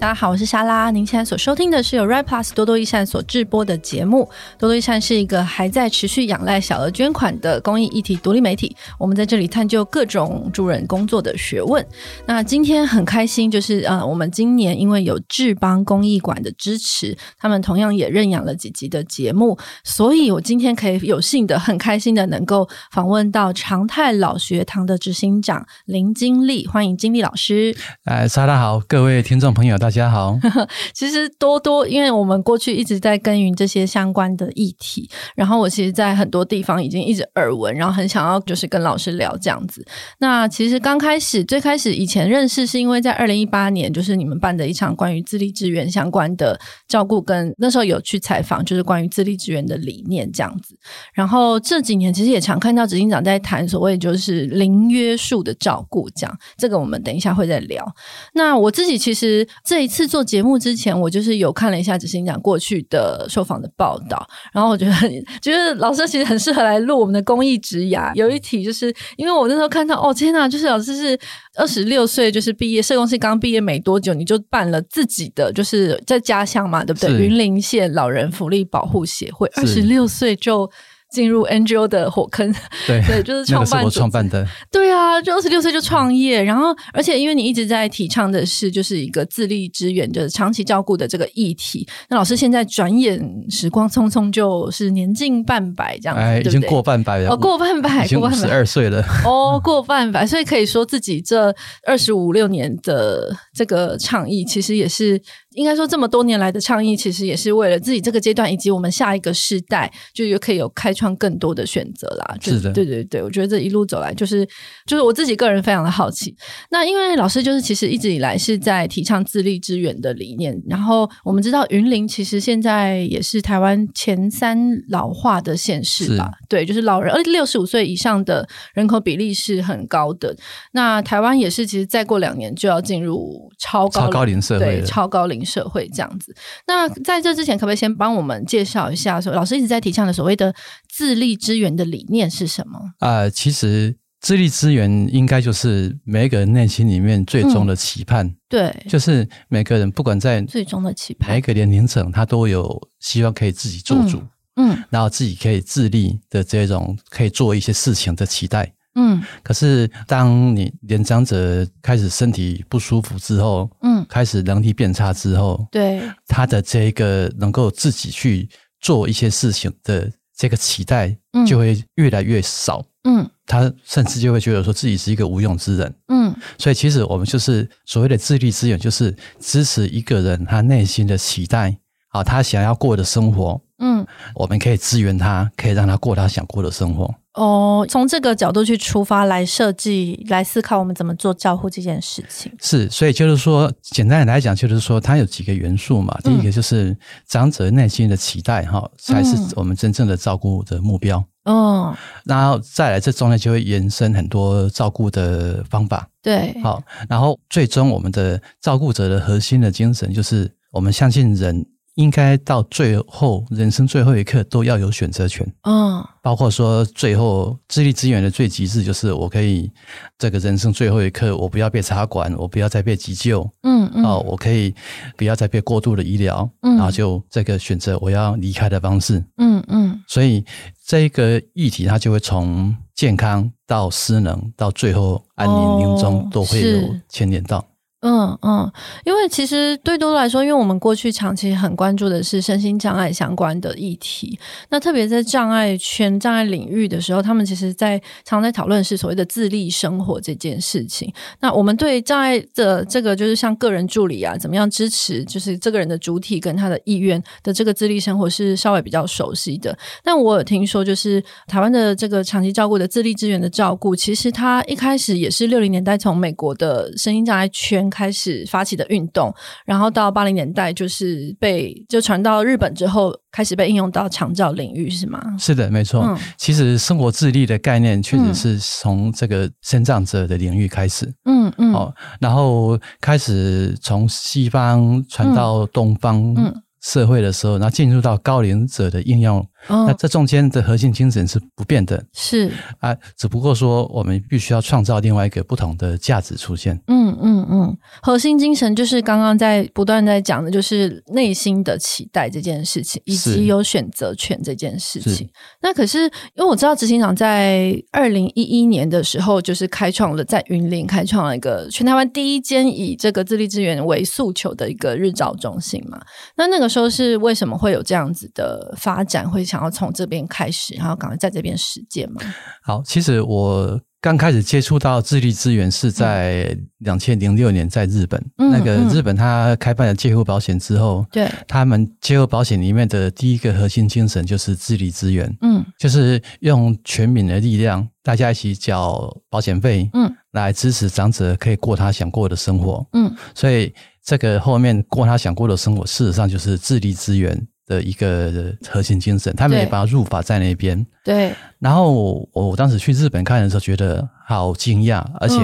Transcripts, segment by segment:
大家好，我是莎拉。您现在所收听的是由 Right Plus 多多益善所制播的节目。多多益善是一个还在持续仰赖小额捐款的公益议题独立媒体。我们在这里探究各种助人工作的学问。那今天很开心，就是呃，我们今年因为有智邦公益馆的支持，他们同样也认养了几集的节目，所以我今天可以有幸的、很开心的能够访问到长泰老学堂的执行长林经立，欢迎经立老师。哎，莎拉好，各位听众朋友，大大家好。其实多多，因为我们过去一直在耕耘这些相关的议题，然后我其实，在很多地方已经一直耳闻，然后很想要就是跟老师聊这样子。那其实刚开始，最开始以前认识是因为在二零一八年，就是你们办的一场关于自立支援相关的照顾，跟那时候有去采访，就是关于自立支援的理念这样子。然后这几年其实也常看到执行长在谈所谓就是零约束的照顾，这样这个我们等一下会再聊。那我自己其实这一次做。节目之前，我就是有看了一下执行长过去的受访的报道，然后我觉得很觉得老师其实很适合来录我们的公益职涯。有一题就是因为我那时候看到，哦天呐，就是老师是二十六岁，就是毕业社工系刚毕业没多久，你就办了自己的，就是在家乡嘛，对不对？云林县老人福利保护协会，二十六岁就。进入 NGO 的火坑，对 对，就是创办，那个是我创办的，对啊，就二十六岁就创业，然后而且因为你一直在提倡的是就是一个自立支援，就是长期照顾的这个议题。那老师现在转眼时光匆匆，就是年近半百这样子，哎，已经过半百了，哦，过半百，已经五十二岁了，哦，过半百，所以可以说自己这二十五六年的这个倡议，其实也是。应该说，这么多年来的倡议，其实也是为了自己这个阶段以及我们下一个世代，就有可以有开创更多的选择啦。是的，对对对，我觉得这一路走来，就是就是我自己个人非常的好奇。那因为老师就是其实一直以来是在提倡自立支援的理念，然后我们知道云林其实现在也是台湾前三老化的县市吧？对，就是老人，而且六十五岁以上的人口比例是很高的。那台湾也是，其实再过两年就要进入超高高龄社会，对，超高龄。社会这样子，那在这之前，可不可以先帮我们介绍一下？说老师一直在提倡的所谓的自立资源的理念是什么？啊、呃，其实自立资源应该就是每一个人内心里面最终的期盼。嗯、对，就是每个人不管在最终的期盼，每一个年龄层，他都有希望可以自己做主，嗯，嗯然后自己可以自立的这种可以做一些事情的期待。嗯，可是当你年长者开始身体不舒服之后，嗯，开始能力变差之后，对。他的这个能够自己去做一些事情的这个期待，就会越来越少，嗯，他甚至就会觉得说自己是一个无用之人，嗯，所以其实我们就是所谓的自立支援，就是支持一个人他内心的期待，啊，他想要过的生活，嗯，我们可以支援他，可以让他过他想过的生活。哦，从这个角度去出发来设计、来思考，我们怎么做照护这件事情。是，所以就是说，简单的来讲，就是说，它有几个元素嘛。第一个就是长者内心的期待，哈、嗯，才是我们真正的照顾的目标。嗯，然后再来，这中间就会延伸很多照顾的方法。对，好，然后最终我们的照顾者的核心的精神，就是我们相信人。应该到最后，人生最后一刻都要有选择权。嗯，包括说最后智力资源的最极致，就是我可以这个人生最后一刻，我不要被插管，我不要再被急救。嗯嗯，哦，我可以不要再被过度的医疗。嗯，然后就这个选择我要离开的方式。嗯嗯，所以这个议题它就会从健康到失能，到最后安宁临终都会有牵连到。嗯嗯，因为其实对多多来说，因为我们过去长期很关注的是身心障碍相关的议题，那特别在障碍圈、障碍领域的时候，他们其实在常在讨论是所谓的自立生活这件事情。那我们对障碍的这个就是像个人助理啊，怎么样支持，就是这个人的主体跟他的意愿的这个自立生活是稍微比较熟悉的。但我有听说，就是台湾的这个长期照顾的自立支援的照顾，其实它一开始也是六零年代从美国的身心障碍圈。开始发起的运动，然后到八零年代就是被就传到日本之后，开始被应用到长照领域，是吗？是的，没错。嗯、其实生活自立的概念确实是从这个身障者的领域开始。嗯嗯。哦，然后开始从西方传到东方社会的时候，嗯嗯、然后进入到高龄者的应用哦、那这中间的核心精神是不变的，是啊，只不过说我们必须要创造另外一个不同的价值出现。嗯嗯嗯，核心精神就是刚刚在不断在讲的，就是内心的期待这件事情，以及有选择权这件事情。那可是因为我知道执行长在二零一一年的时候，就是开创了在云林开创了一个全台湾第一间以这个自立资源为诉求的一个日照中心嘛。那那个时候是为什么会有这样子的发展，会想要从这边开始，然后赶快在这边实践吗？好，其实我刚开始接触到智力资源是在两千零六年在日本，嗯、那个日本他开办了介护保险之后，对、嗯，他们介护保险里面的第一个核心精神就是智力资源，嗯，就是用全民的力量，大家一起缴保险费，嗯，来支持长者可以过他想过的生活，嗯，所以这个后面过他想过的生活，事实上就是自立支援。的一个核心精神，他们也把它入法在那边。对，然后我我当时去日本看的时候，觉得好惊讶，而且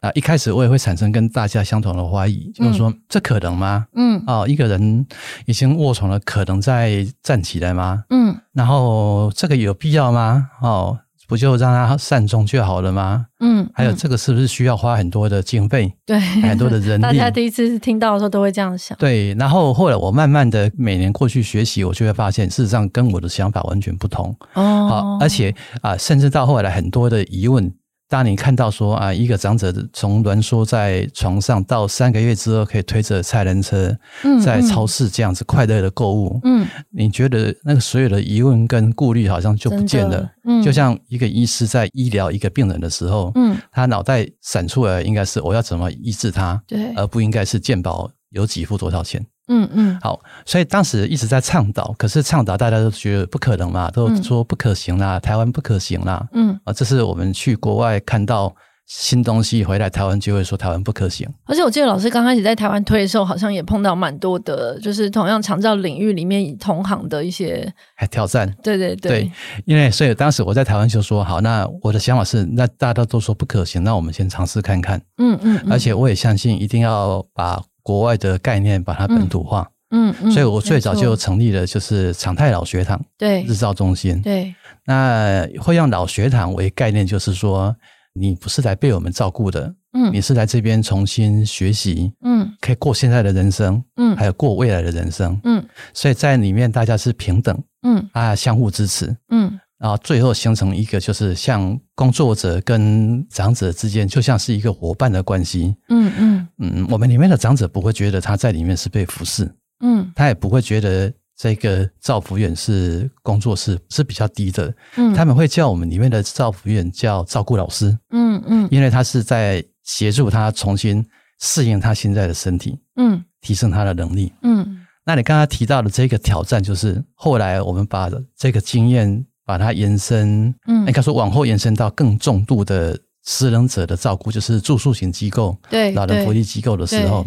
啊，一开始我也会产生跟大家相同的怀疑，就是说这可能吗？嗯，哦，一个人已经卧床了，可能再站起来吗？嗯，然后这个有必要吗？哦。不就让他善终就好了吗？嗯，还有这个是不是需要花很多的经费？对，很多的人力。大家第一次听到的时候都会这样想。对，然后后来我慢慢的每年过去学习，我就会发现，事实上跟我的想法完全不同。哦，好，而且啊，甚至到后来很多的疑问。当你看到说啊，一个长者从挛缩在床上到三个月之后可以推着菜篮车，在超市这样子快乐的购物，嗯，你觉得那个所有的疑问跟顾虑好像就不见了，嗯，就像一个医师在医疗一个病人的时候，嗯，他脑袋闪出来应该是我要怎么医治他，对，而不应该是健保有给付多少钱。嗯嗯，好，所以当时一直在倡导，可是倡导大家都觉得不可能嘛，都说不可行啦，嗯、台湾不可行啦。嗯啊，这是我们去国外看到新东西回来，台湾就会说台湾不可行。而且我记得老师刚开始在台湾推的时候，好像也碰到蛮多的，就是同样长照领域里面同行的一些挑战。对对对，对，因为所以当时我在台湾就说好，那我的想法是，那大家都说不可行，那我们先尝试看看。嗯嗯，嗯，而且我也相信一定要把。国外的概念把它本土化，嗯，嗯，所以我最早就成立了就是长泰老学堂，对，日照中心，对。那会用老学堂为概念，就是说你不是来被我们照顾的，嗯，你是来这边重新学习，嗯，可以过现在的人生，嗯，还有过未来的人生，嗯。所以在里面大家是平等，嗯，啊，相互支持，嗯。然后最后形成一个，就是像工作者跟长者之间，就像是一个伙伴的关系。嗯嗯嗯，我们里面的长者不会觉得他在里面是被服侍，嗯，他也不会觉得这个照服员是工作是是比较低的。嗯，他们会叫我们里面的照服员叫照顾老师。嗯嗯，因为他是在协助他重新适应他现在的身体，嗯，提升他的能力。嗯，那你刚刚提到的这个挑战，就是后来我们把这个经验。把它延伸，嗯，应该说往后延伸到更重度的失能者的照顾，就是住宿型机构，对，老人福利机构的时候，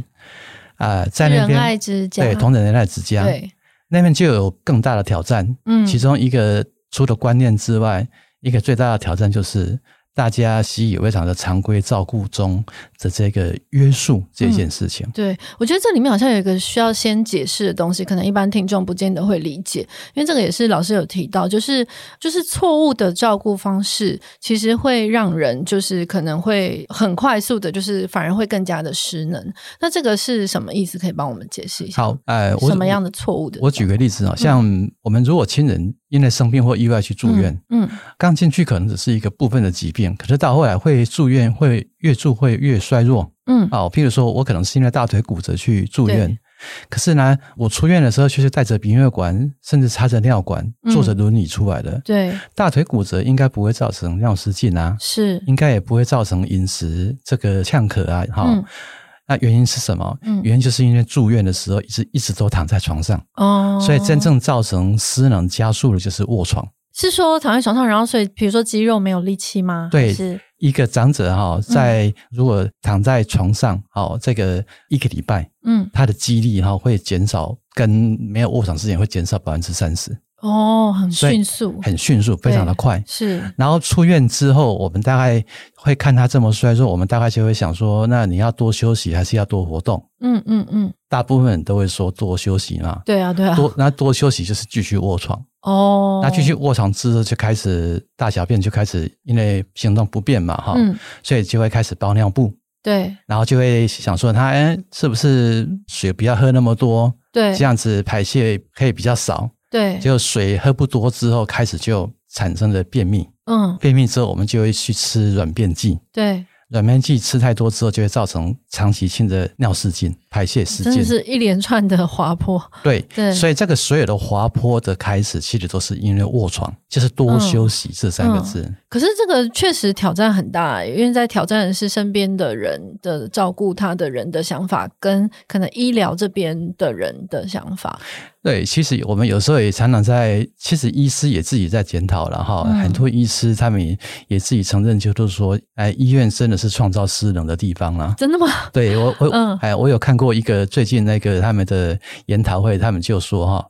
啊、呃，在那边，对，同仁爱之家，对，那边就有更大的挑战，嗯，其中一个除了观念之外，一个最大的挑战就是。大家习以为常的常规照顾中的这个约束这件事情，嗯，对，我觉得这里面好像有一个需要先解释的东西，可能一般听众不见得会理解，因为这个也是老师有提到，就是就是错误的照顾方式，其实会让人就是可能会很快速的，就是反而会更加的失能。那这个是什么意思？可以帮我们解释一下？好，哎，什么样的错误的？我举个例子啊，像我们如果亲人。因为生病或意外去住院，嗯，刚进去可能只是一个部分的疾病，可是到后来会住院，会越住会越衰弱，嗯，哦，譬如说我可能是因为大腿骨折去住院，可是呢，我出院的时候却是带着鼻胃管，甚至插着尿管，坐着轮椅出来的，对，大腿骨折应该不会造成尿失禁啊，是，应该也不会造成饮食这个呛咳啊，哈。那原因是什么？嗯，原因就是因为住院的时候一直一直都躺在床上哦，所以真正造成失能加速的就是卧床。是说躺在床上，然后所以比如说肌肉没有力气吗？对，是一个长者哈，在如果躺在床上，哦，这个一个礼拜，嗯，他的肌力哈会减少，跟没有卧床之前会减少百分之三十。哦，很迅速，很迅速，非常的快。是，然后出院之后，我们大概会看他这么衰弱，我们大概就会想说，那你要多休息，还是要多活动？嗯嗯嗯。大部分人都会说多休息嘛。对啊，对啊。多那多休息就是继续卧床。哦，那继续卧床之后就开始大小便就开始因为行动不便嘛，哈、嗯，所以就会开始包尿布。对，然后就会想说他哎，是不是水不要喝那么多？对，这样子排泄可以比较少。对，就水喝不多之后，开始就产生了便秘。嗯，便秘之后，我们就会去吃软便剂。对。软便剂吃太多之后，就会造成长期性的尿失禁、排泄失禁，是一连串的滑坡。对对，所以这个所有的滑坡的开始，其实都是因为卧床，就是多休息这三个字。嗯嗯、可是这个确实挑战很大，因为在挑战的是身边的人的照顾他的人的想法，跟可能医疗这边的人的想法。对，其实我们有时候也常常在，其实医师也自己在检讨了哈。很多医师他们也也自己承认，就是说，哎，医院真的是创造失能的地方了。真的吗？对我我 嗯哎，我有看过一个最近那个他们的研讨会，他们就说哈，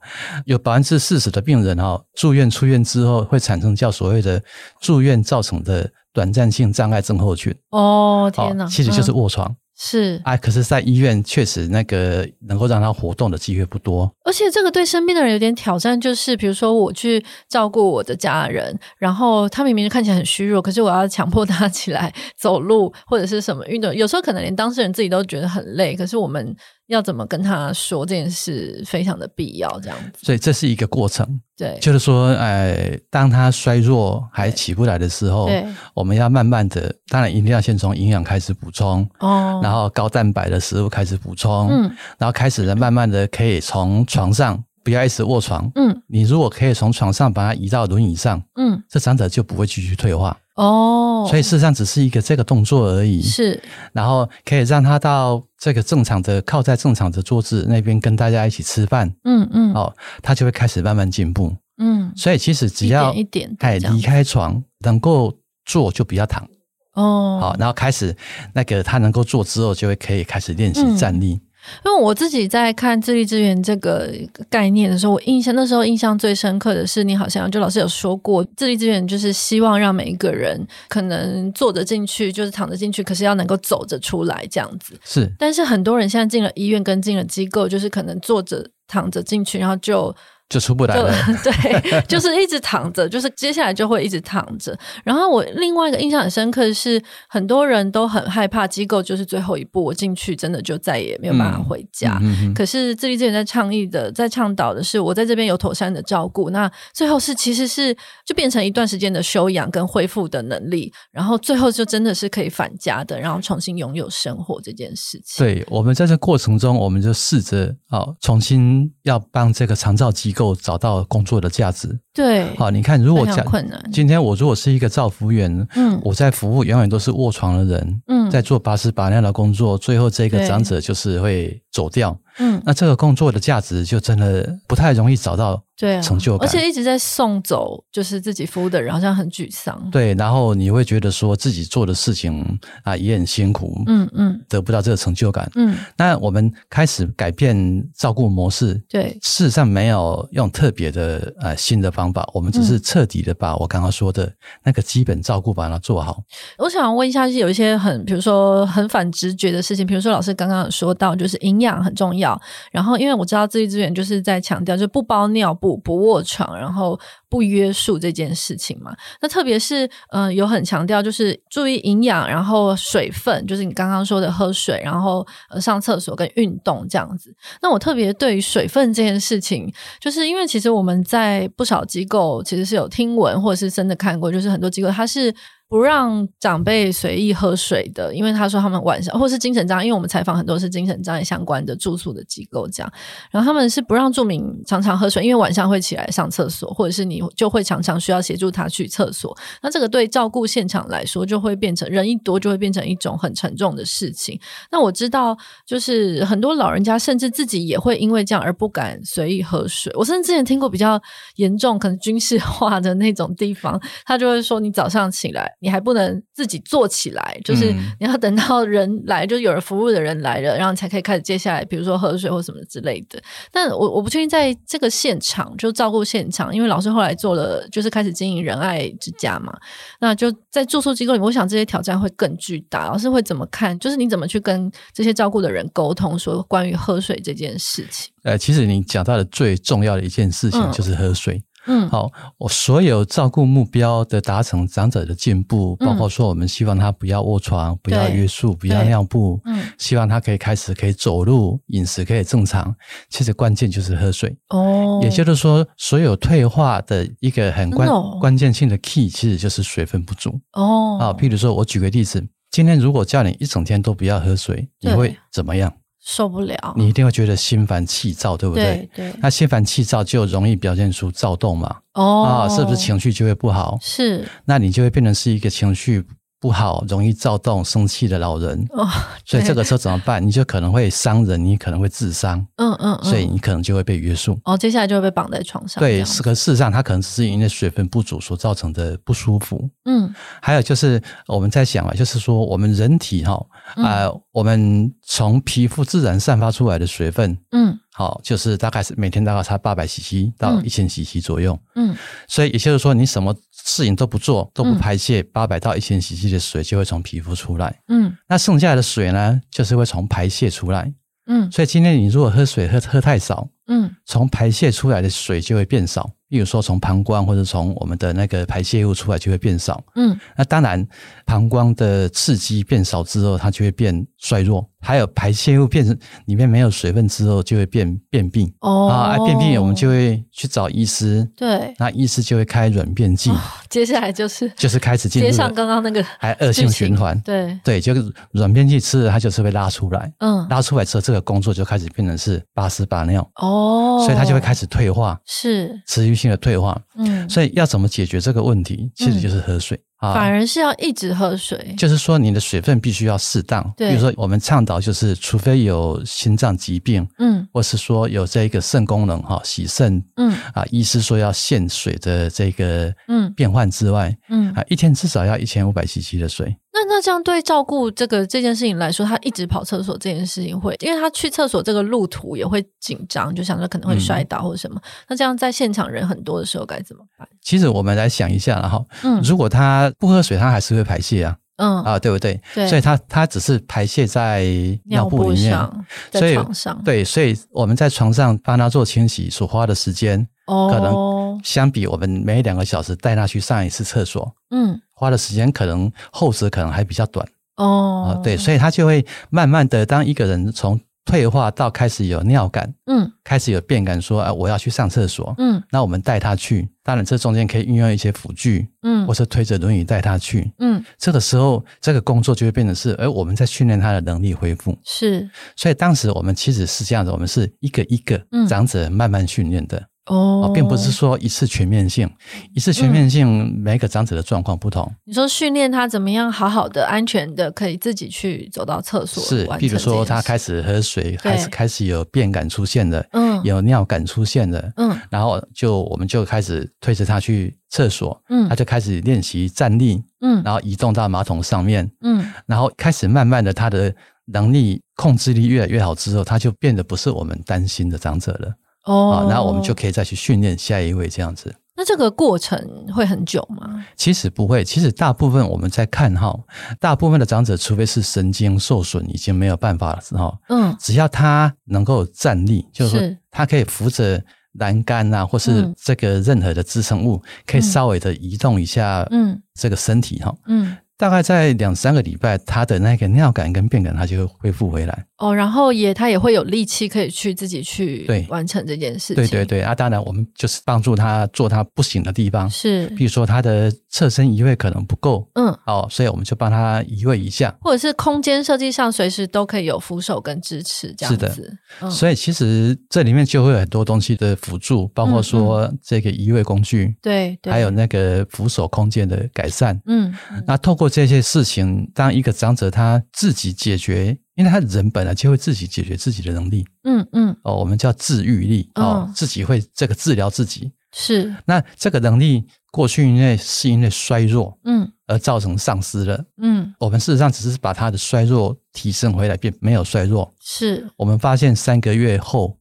有百分之四十的病人哈住院出院之后会产生叫所谓的住院造成的短暂性障碍症候群。哦，天哪，其实就是卧床。是啊，可是，在医院确实那个能够让他活动的机会不多，而且这个对身边的人有点挑战，就是比如说我去照顾我的家人，然后他明明看起来很虚弱，可是我要强迫他 起来走路或者是什么运动，有时候可能连当事人自己都觉得很累，可是我们。要怎么跟他说这件事非常的必要，这样子。所以这是一个过程，对，就是说，呃，当他衰弱还起不来的时候，对，我们要慢慢的，当然一定要先从营养开始补充，哦，然后高蛋白的食物开始补充，嗯，然后开始呢，慢慢的可以从床上不要一直卧床，嗯，你如果可以从床上把它移到轮椅上，嗯，这长者就不会继续退化。哦，所以事实上只是一个这个动作而已，是，然后可以让他到这个正常的靠在正常的桌子那边跟大家一起吃饭，嗯嗯，哦，他就会开始慢慢进步，嗯，所以其实只要一点一点，哎，离开床能够坐就不要躺，哦，好，然后开始那个他能够坐之后，就会可以开始练习站立。嗯因为我自己在看自立支援这个概念的时候，我印象那时候印象最深刻的是，你好像就老师有说过，自立支援就是希望让每一个人可能坐着进去，就是躺着进去，可是要能够走着出来这样子。是，但是很多人现在进了医院跟进了机构，就是可能坐着躺着进去，然后就。就出不来了，对，就是一直躺着，就是接下来就会一直躺着。然后我另外一个印象很深刻的是，很多人都很害怕机构就是最后一步，我进去真的就再也没有办法回家。嗯嗯嗯、可是自立支援在倡议的，在倡导的是，我在这边有妥善的照顾，那最后是其实是就变成一段时间的休养跟恢复的能力，然后最后就真的是可以返家的，然后重新拥有生活这件事情。对，我们在这过程中，我们就试着哦，重新要帮这个长照机构。找到工作的价值，对，好，你看，如果讲今天我如果是一个造服员，嗯，我在服务永远都是卧床的人，嗯，在做八十八那样的工作，最后这个长者就是会走掉。嗯，那这个工作的价值就真的不太容易找到，对，成就感，而且一直在送走，就是自己服务的人，好像很沮丧。对，然后你会觉得说自己做的事情啊也很辛苦，嗯嗯，得不到这个成就感。嗯，那我们开始改变照顾模式，对，事实上没有用特别的呃新的方法，我们只是彻底的把我刚刚说的那个基本照顾把它做好。我想问一下，是有一些很，比如说很反直觉的事情，比如说老师刚刚有说到，就是营养很重要。然后，因为我知道自立支援就是在强调，就不包尿布、不卧床，然后不约束这件事情嘛。那特别是，嗯、有很强调就是注意营养，然后水分，就是你刚刚说的喝水，然后呃上厕所跟运动这样子。那我特别对于水分这件事情，就是因为其实我们在不少机构其实是有听闻或者是真的看过，就是很多机构它是。不让长辈随意喝水的，因为他说他们晚上或是精神障碍，因为我们采访很多是精神障碍相关的住宿的机构，这样，然后他们是不让住民常常喝水，因为晚上会起来上厕所，或者是你就会常常需要协助他去厕所。那这个对照顾现场来说，就会变成人一多就会变成一种很沉重的事情。那我知道，就是很多老人家甚至自己也会因为这样而不敢随意喝水。我甚至之前听过比较严重、可能军事化的那种地方，他就会说你早上起来。你还不能自己做起来，就是你要等到人来，就有人服务的人来了，然后才可以开始接下来，比如说喝水或什么之类的。但我我不确定在这个现场就照顾现场，因为老师后来做了，就是开始经营仁爱之家嘛。那就在住宿机构里，我想这些挑战会更巨大。老师会怎么看？就是你怎么去跟这些照顾的人沟通，说关于喝水这件事情？呃，其实你讲到的最重要的一件事情就是喝水。嗯，好，我所有照顾目标的达成，长者的进步，包括说我们希望他不要卧床，不要约束，不要尿布，嗯，希望他可以开始可以走路，饮食可以正常。其实关键就是喝水哦，也就是说，所有退化的一个很关关键性的 key，其实就是水分不足哦。啊，譬如说我举个例子，今天如果叫你一整天都不要喝水，你会怎么样？受不了，你一定会觉得心烦气躁，对不对？对，对，那心烦气躁就容易表现出躁动嘛。哦，啊，是不是情绪就会不好？是，那你就会变成是一个情绪。不好，容易躁动、生气的老人，哦，所以这个时候怎么办？你就可能会伤人，你可能会自伤，嗯嗯，所以你可能就会被约束。哦，接下来就会被绑在床上。对，是个事实上，它可能只是因为水分不足所造成的不舒服。嗯，还有就是我们在想啊，就是说我们人体哈啊，我们从皮肤自然散发出来的水分，嗯。好，就是大概是每天大概差八百 CC 到一千 CC 左右。嗯，所以也就是说，你什么事情都不做，都不排泄，八百到一千 CC 的水就会从皮肤出来。嗯，那剩下的水呢，就是会从排泄出来。嗯，所以今天你如果喝水喝喝太少，嗯，从排泄出来的水就会变少。比如说，从膀胱或者从我们的那个排泄物出来就会变少。嗯，那当然，膀胱的刺激变少之后，它就会变衰弱。还有排泄物变成里面没有水分之后，就会变便秘。哦，啊，便秘我们就会去找医师。对，那医师就会开软便剂。接下来就是就是开始进入接上刚刚那个还恶性循环。对对，就是软便剂吃了，它就是会拉出来。嗯，拉出来之后，这个工作就开始变成是把屎把尿。哦，所以它就会开始退化。是持续性的退化，嗯，所以要怎么解决这个问题？其实就是喝水啊，反而是要一直喝水。就是说，你的水分必须要适当。对，比如说我们倡导就是，除非有心脏疾病，嗯，或是说有这个肾功能哈，洗肾，嗯啊，医师说要限水的这个嗯变换之外，嗯啊，一天至少要一千五百 CC 的水。那那这样对照顾这个这件事情来说，他一直跑厕所这件事情会，因为他去厕所这个路途也会紧张，就想着可能会摔倒或者什么。嗯、那这样在现场人很多的时候该怎么办？其实我们来想一下，然后，嗯，如果他不喝水，他还是会排泄啊，嗯啊，对不对？对，所以他他只是排泄在尿布里面，上在床上，对，所以我们在床上帮他做清洗所花的时间，哦，可能相比我们每两个小时带他去上一次厕所，嗯。花的时间可能后者可能还比较短。哦，对，所以他就会慢慢的，当一个人从退化到开始有尿感，嗯，开始有便感，说啊我要去上厕所，嗯，那我们带他去，当然这中间可以运用一些辅具，嗯，或是推着轮椅带他去，嗯，这个时候这个工作就会变成是，哎，我们在训练他的能力恢复，是，所以当时我们其实是这样子，我们是一个一个长者慢慢训练的。哦，并不是说一次全面性，一次全面性，每个长者的状况不同。你说训练他怎么样好好的、安全的，可以自己去走到厕所？是，比如说他开始喝水，开始开始有便感出现了，嗯，有尿感出现了，嗯，然后就我们就开始推着他去厕所，嗯，他就开始练习站立，嗯，然后移动到马桶上面，嗯，然后开始慢慢的他的能力控制力越来越好之后，他就变得不是我们担心的长者了。哦，那我们就可以再去训练下一位这样子。那这个过程会很久吗？其实不会，其实大部分我们在看哈，大部分的长者，除非是神经受损已经没有办法了之后，嗯，只要他能够站立，就是说他可以扶着栏杆啊，或是这个任何的支撑物，可以稍微的移动一下，嗯，这个身体哈，嗯。大概在两三个礼拜，他的那个尿感跟便感，他就会恢复回来。哦，然后也他也会有力气可以去自己去对。完成这件事情。对对对。啊，当然我们就是帮助他做他不行的地方，是，比如说他的侧身移位可能不够，嗯，哦，所以我们就帮他移位一下，或者是空间设计上随时都可以有扶手跟支持这样子。是的，嗯，所以其实这里面就会有很多东西的辅助，包括说这个移位工具，对，还有那个扶手空间的改善，嗯，那透过这些事情，当一个长者他自己解决。因为他人本来就会自己解决自己的能力，嗯嗯，哦，我们叫自愈力，哦，自己会这个治疗自己，是。那这个能力过去因为是因为衰弱，嗯，而造成丧失了，嗯，我们事实上只是把他的衰弱提升回来，并没有衰弱，是。我们发现三个月后。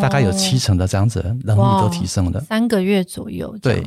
大概有七成的这样子能力都提升了，三个月左右。对，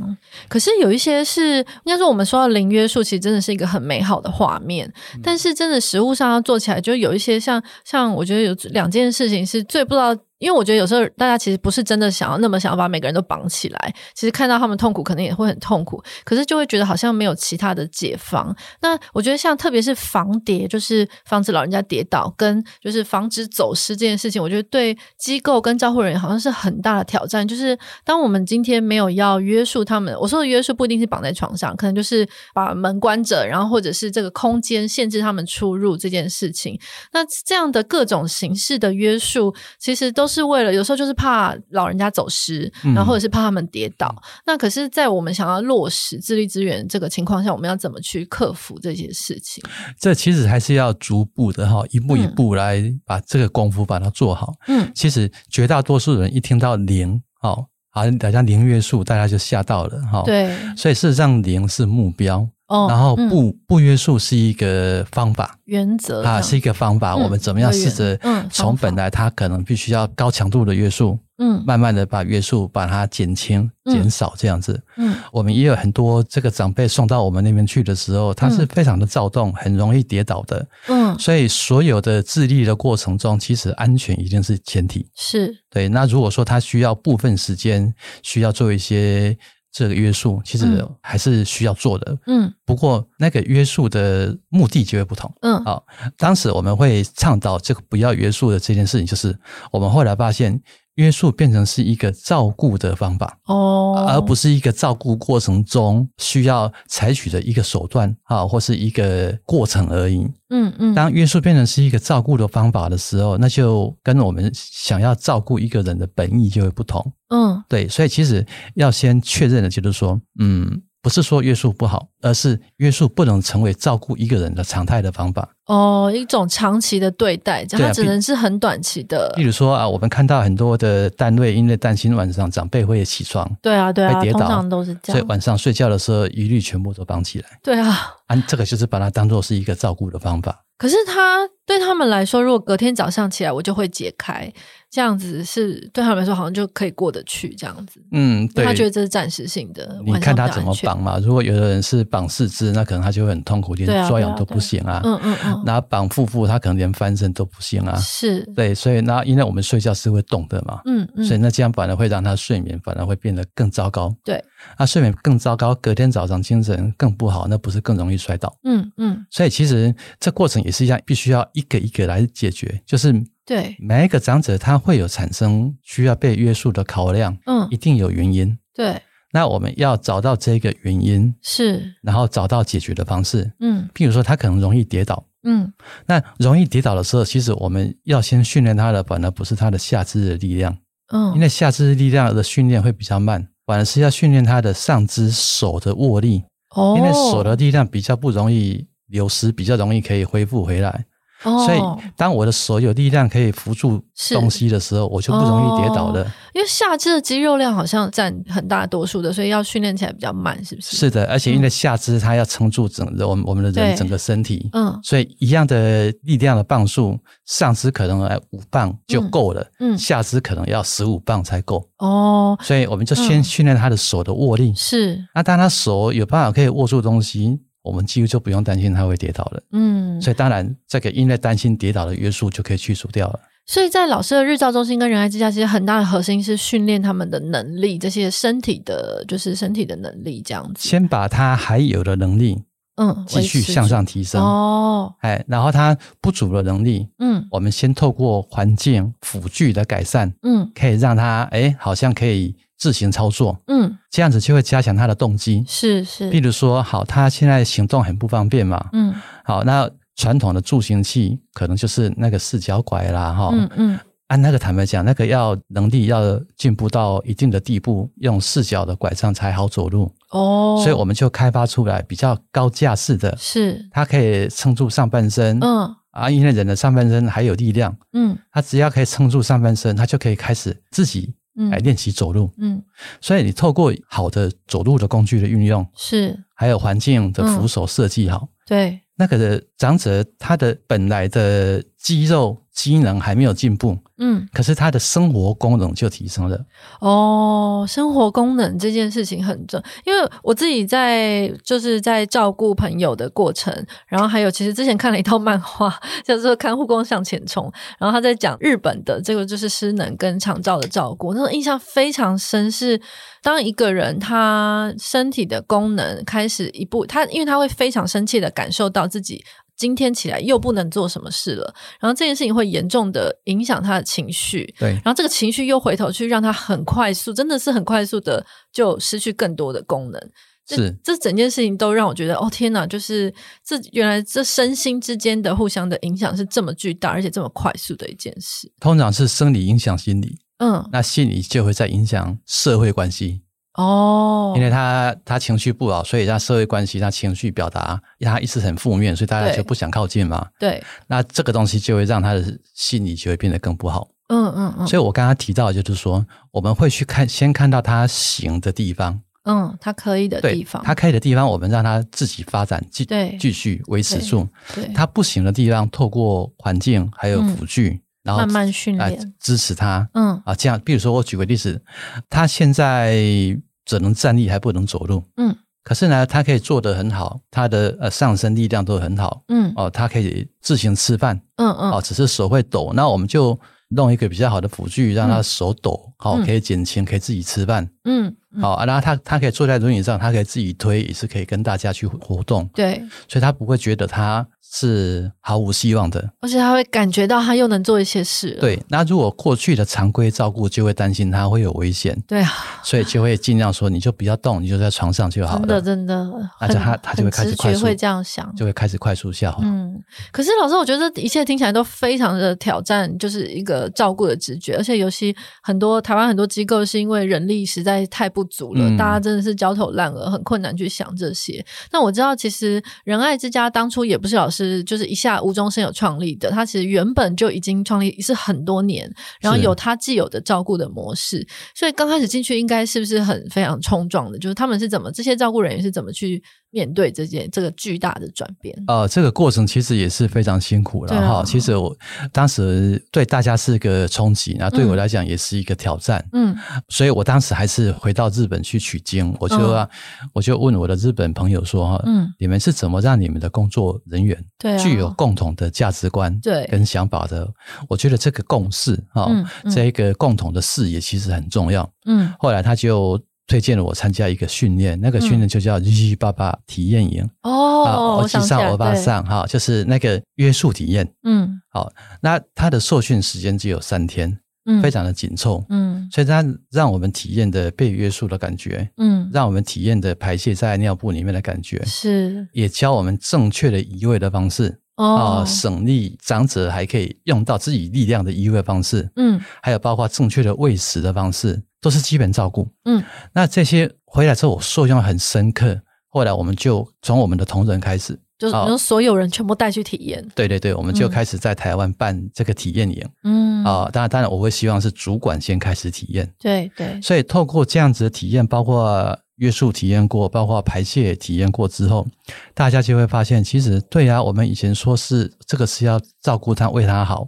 可是有一些是应该说，我们说到零约束，其实真的是一个很美好的画面。嗯、但是真的实物上要做起来，就有一些像像我觉得有两件事情是最不知道因为我觉得有时候大家其实不是真的想要那么想要把每个人都绑起来，其实看到他们痛苦，可能也会很痛苦，可是就会觉得好像没有其他的解方。那我觉得像特别是防跌，就是防止老人家跌倒，跟就是防止走失这件事情，我觉得对机构跟照护人员好像是很大的挑战。就是当我们今天没有要约束他们，我说的约束不一定是绑在床上，可能就是把门关着，然后或者是这个空间限制他们出入这件事情。那这样的各种形式的约束，其实都是为了有时候就是怕老人家走失，然后或者是怕他们跌倒。嗯、那可是，在我们想要落实自力资源这个情况下，我们要怎么去克服这些事情？这其实还是要逐步的哈，一步一步来把这个功夫把它做好。嗯，其实绝大多数人一听到零，哦，好像大家零约束，大家就吓到了哈。对，所以事实上零是目标。哦，然后不、嗯、不约束是一个方法，原则啊是一个方法。嗯、我们怎么样试着从本来他可能必须要高强度的约束，嗯，慢慢的把约束把它减轻、嗯、减少这样子。嗯，我们也有很多这个长辈送到我们那边去的时候，他是非常的躁动，很容易跌倒的。嗯，所以所有的自立的过程中，其实安全一定是前提。是对。那如果说他需要部分时间需要做一些。这个约束其实还是需要做的，嗯，不过那个约束的目的就会不同，嗯，好，当时我们会倡导这个不要约束的这件事情，就是我们后来发现。约束变成是一个照顾的方法哦，而不是一个照顾过程中需要采取的一个手段啊，或是一个过程而已。嗯嗯，当约束变成是一个照顾的方法的时候，那就跟我们想要照顾一个人的本意就会不同。嗯，对，所以其实要先确认的就是说，嗯。不是说约束不好，而是约束不能成为照顾一个人的常态的方法。哦，一种长期的对待，这样它只能是很短期的。例如说啊，我们看到很多的单位因为担心晚上长辈会起床，对啊，对啊，会跌倒，通常都是这样。所以晚上睡觉的时候一律全部都绑起来。对啊，啊，这个就是把它当做是一个照顾的方法。可是他对他们来说，如果隔天早上起来我就会解开，这样子是对他们来说好像就可以过得去这样子。嗯，对，他觉得这是暂时性的。你看他怎么绑嘛？如果有的人是绑四肢，那可能他就会很痛苦，连抓痒都不行啊。嗯嗯嗯。然后绑腹部，他可能连翻身都不行啊。是。对，所以那因为我们睡觉是会动的嘛。嗯嗯。所以那这样反而会让他睡眠反而会变得更糟糕。对。那睡眠更糟糕，隔天早上精神更不好，那不是更容易摔倒？嗯嗯。所以其实这过程也是一样，必须要一个一个来解决。就是对每一个长者，他会有产生需要被约束的考量，嗯，一定有原因。对。那我们要找到这个原因，是，然后找到解决的方式。嗯。譬如说，他可能容易跌倒。嗯。那容易跌倒的时候，其实我们要先训练他的，反而不是他的下肢的力量。嗯。因为下肢力量的训练会比较慢。反而是要训练他的上肢手的握力，哦，因为手的力量比较不容易流失，比较容易可以恢复回来。哦，所以当我的手有力量可以扶住东西的时候，我就不容易跌倒了。因为下肢的肌肉量好像占很大多数的，所以要训练起来比较慢，是不是？是的，而且因为下肢它要撑住整个我们我们的人整个身体，嗯，所以一样的力量的磅数，上肢可能五磅就够了，嗯，下肢可能要十五磅才够。哦，所以我们就先训练他的手的握力。是，那当他手有办法可以握住东西。我们几乎就不用担心它会跌倒了，嗯，所以当然这个因为担心跌倒的约束就可以去除掉了。所以在老师的日照中心跟仁爱之家，其实很大的核心是训练他们的能力，这些身体的，就是身体的能力这样子。先把他还有的能力，嗯，继续向上提升哦，哎，然后他不足的能力，嗯，我们先透过环境辅具的改善，嗯，可以让他哎，好像可以。自行操作，嗯，这样子就会加强他的动机，是是。比如说，好，他现在行动很不方便嘛，嗯，好，那传统的助行器可能就是那个四脚拐啦，哈，嗯嗯。按那个坦白讲，那个要能力要进步到一定的地步，用四脚的拐杖才好走路。哦。所以我们就开发出来比较高架式的，是，它可以撑住上半身，嗯，啊，因为人的上半身还有力量，嗯，他只要可以撑住上半身，他就可以开始自己。来练习走路，嗯，所以你透过好的走路的工具的运用，是，还有环境的扶手设计好，对，那个的长者他的本来的肌肉机能还没有进步，嗯，可是他的生活功能就提升了。哦，生活功能这件事情很重，因为我自己在就是在照顾朋友的过程，然后还有其实之前看了一套漫画，叫做《看护工向前冲》，然后他在讲日本的这个就是失能跟长照的照顾，那种印象非常深。是当一个人他身体的功能开始一步，他因为他会非常深切的感受到自己。今天起来又不能做什么事了，然后这件事情会严重的影响他的情绪，对，然后这个情绪又回头去让他很快速，真的是很快速的就失去更多的功能。是，这整件事情都让我觉得，哦天哪，就是这原来这身心之间的互相的影响是这么巨大，而且这么快速的一件事。通常是生理影响心理，嗯，那心理就会在影响社会关系。哦，因为他他情绪不好，所以他社会关系他情绪表达，他一直很负面，所以大家就不想靠近嘛。对，那这个东西就会让他的心理就会变得更不好。嗯嗯嗯。所以我刚刚提到，就是说我们会去看，先看到他行的地方，嗯，他可以的地方，他可以的地方，我们让他自己发展，继对继续维持住。对，他不行的地方，透过环境还有辅具，嗯、然后慢慢训练支持他。嗯啊，这样，比如说我举个例子，他现在。只能站立还不能走路，嗯，可是呢，他可以做得很好，他的呃上身力量都很好，嗯，哦，他可以自行吃饭，嗯嗯，哦，只是手会抖，那我们就弄一个比较好的辅具，让他手抖，好、嗯。哦，可以减轻，可以自己吃饭，嗯，好、哦，然后他他可以坐在轮椅上，他可以自己推，也是可以跟大家去活动，对，所以他不会觉得他。是毫无希望的，而且他会感觉到他又能做一些事。对，那如果过去的常规照顾就会担心他会有危险。对啊，所以就会尽量说，你就不要动，你就在床上就好了。真的，真的，而且他他就会开始快速会这样想，就会开始快速下滑。嗯，可是老师，我觉得一切听起来都非常的挑战，就是一个照顾的直觉，而且尤其很多台湾很多机构是因为人力实在太不足了，嗯、大家真的是焦头烂额，很困难去想这些。那我知道，其实仁爱之家当初也不是老师，就是一下。无中生有创立的，他其实原本就已经创立是很多年，然后有他既有的照顾的模式，所以刚开始进去应该是不是很非常冲撞的？就是他们是怎么这些照顾人员是怎么去面对这件这个巨大的转变？呃，这个过程其实也是非常辛苦了哈。其实我当时对大家是一个冲击，那对我来讲也是一个挑战。嗯，所以我当时还是回到日本去取经，我就、啊嗯、我就问我的日本朋友说：“哈，嗯，你们是怎么让你们的工作人员具有共同的价值观对跟想法的？我觉得这个共识哈，嗯嗯、这一个共同的视野其实很重要。嗯，后来他就。推荐了我参加一个训练，那个训练就叫“日日爸爸体验营”。哦，我记上我爸上哈，就是那个约束体验。嗯，好，那他的受训时间只有三天，嗯，非常的紧凑，嗯，所以他让我们体验的被约束的感觉，嗯，让我们体验的排泄在尿布里面的感觉，是，也教我们正确的移位的方式，哦，省力，长者还可以用到自己力量的移位方式，嗯，还有包括正确的喂食的方式。都是基本照顾，嗯，那这些回来之后，我受用很深刻。后来我们就从我们的同仁开始，就是从所有人全部带去体验。对对对，我们就开始在台湾办这个体验营，嗯啊，当然当然，我会希望是主管先开始体验，对对。所以透过这样子的体验，包括约束体验过，包括排泄体验过之后，大家就会发现，其实对啊，我们以前说是这个是要照顾他，为他好，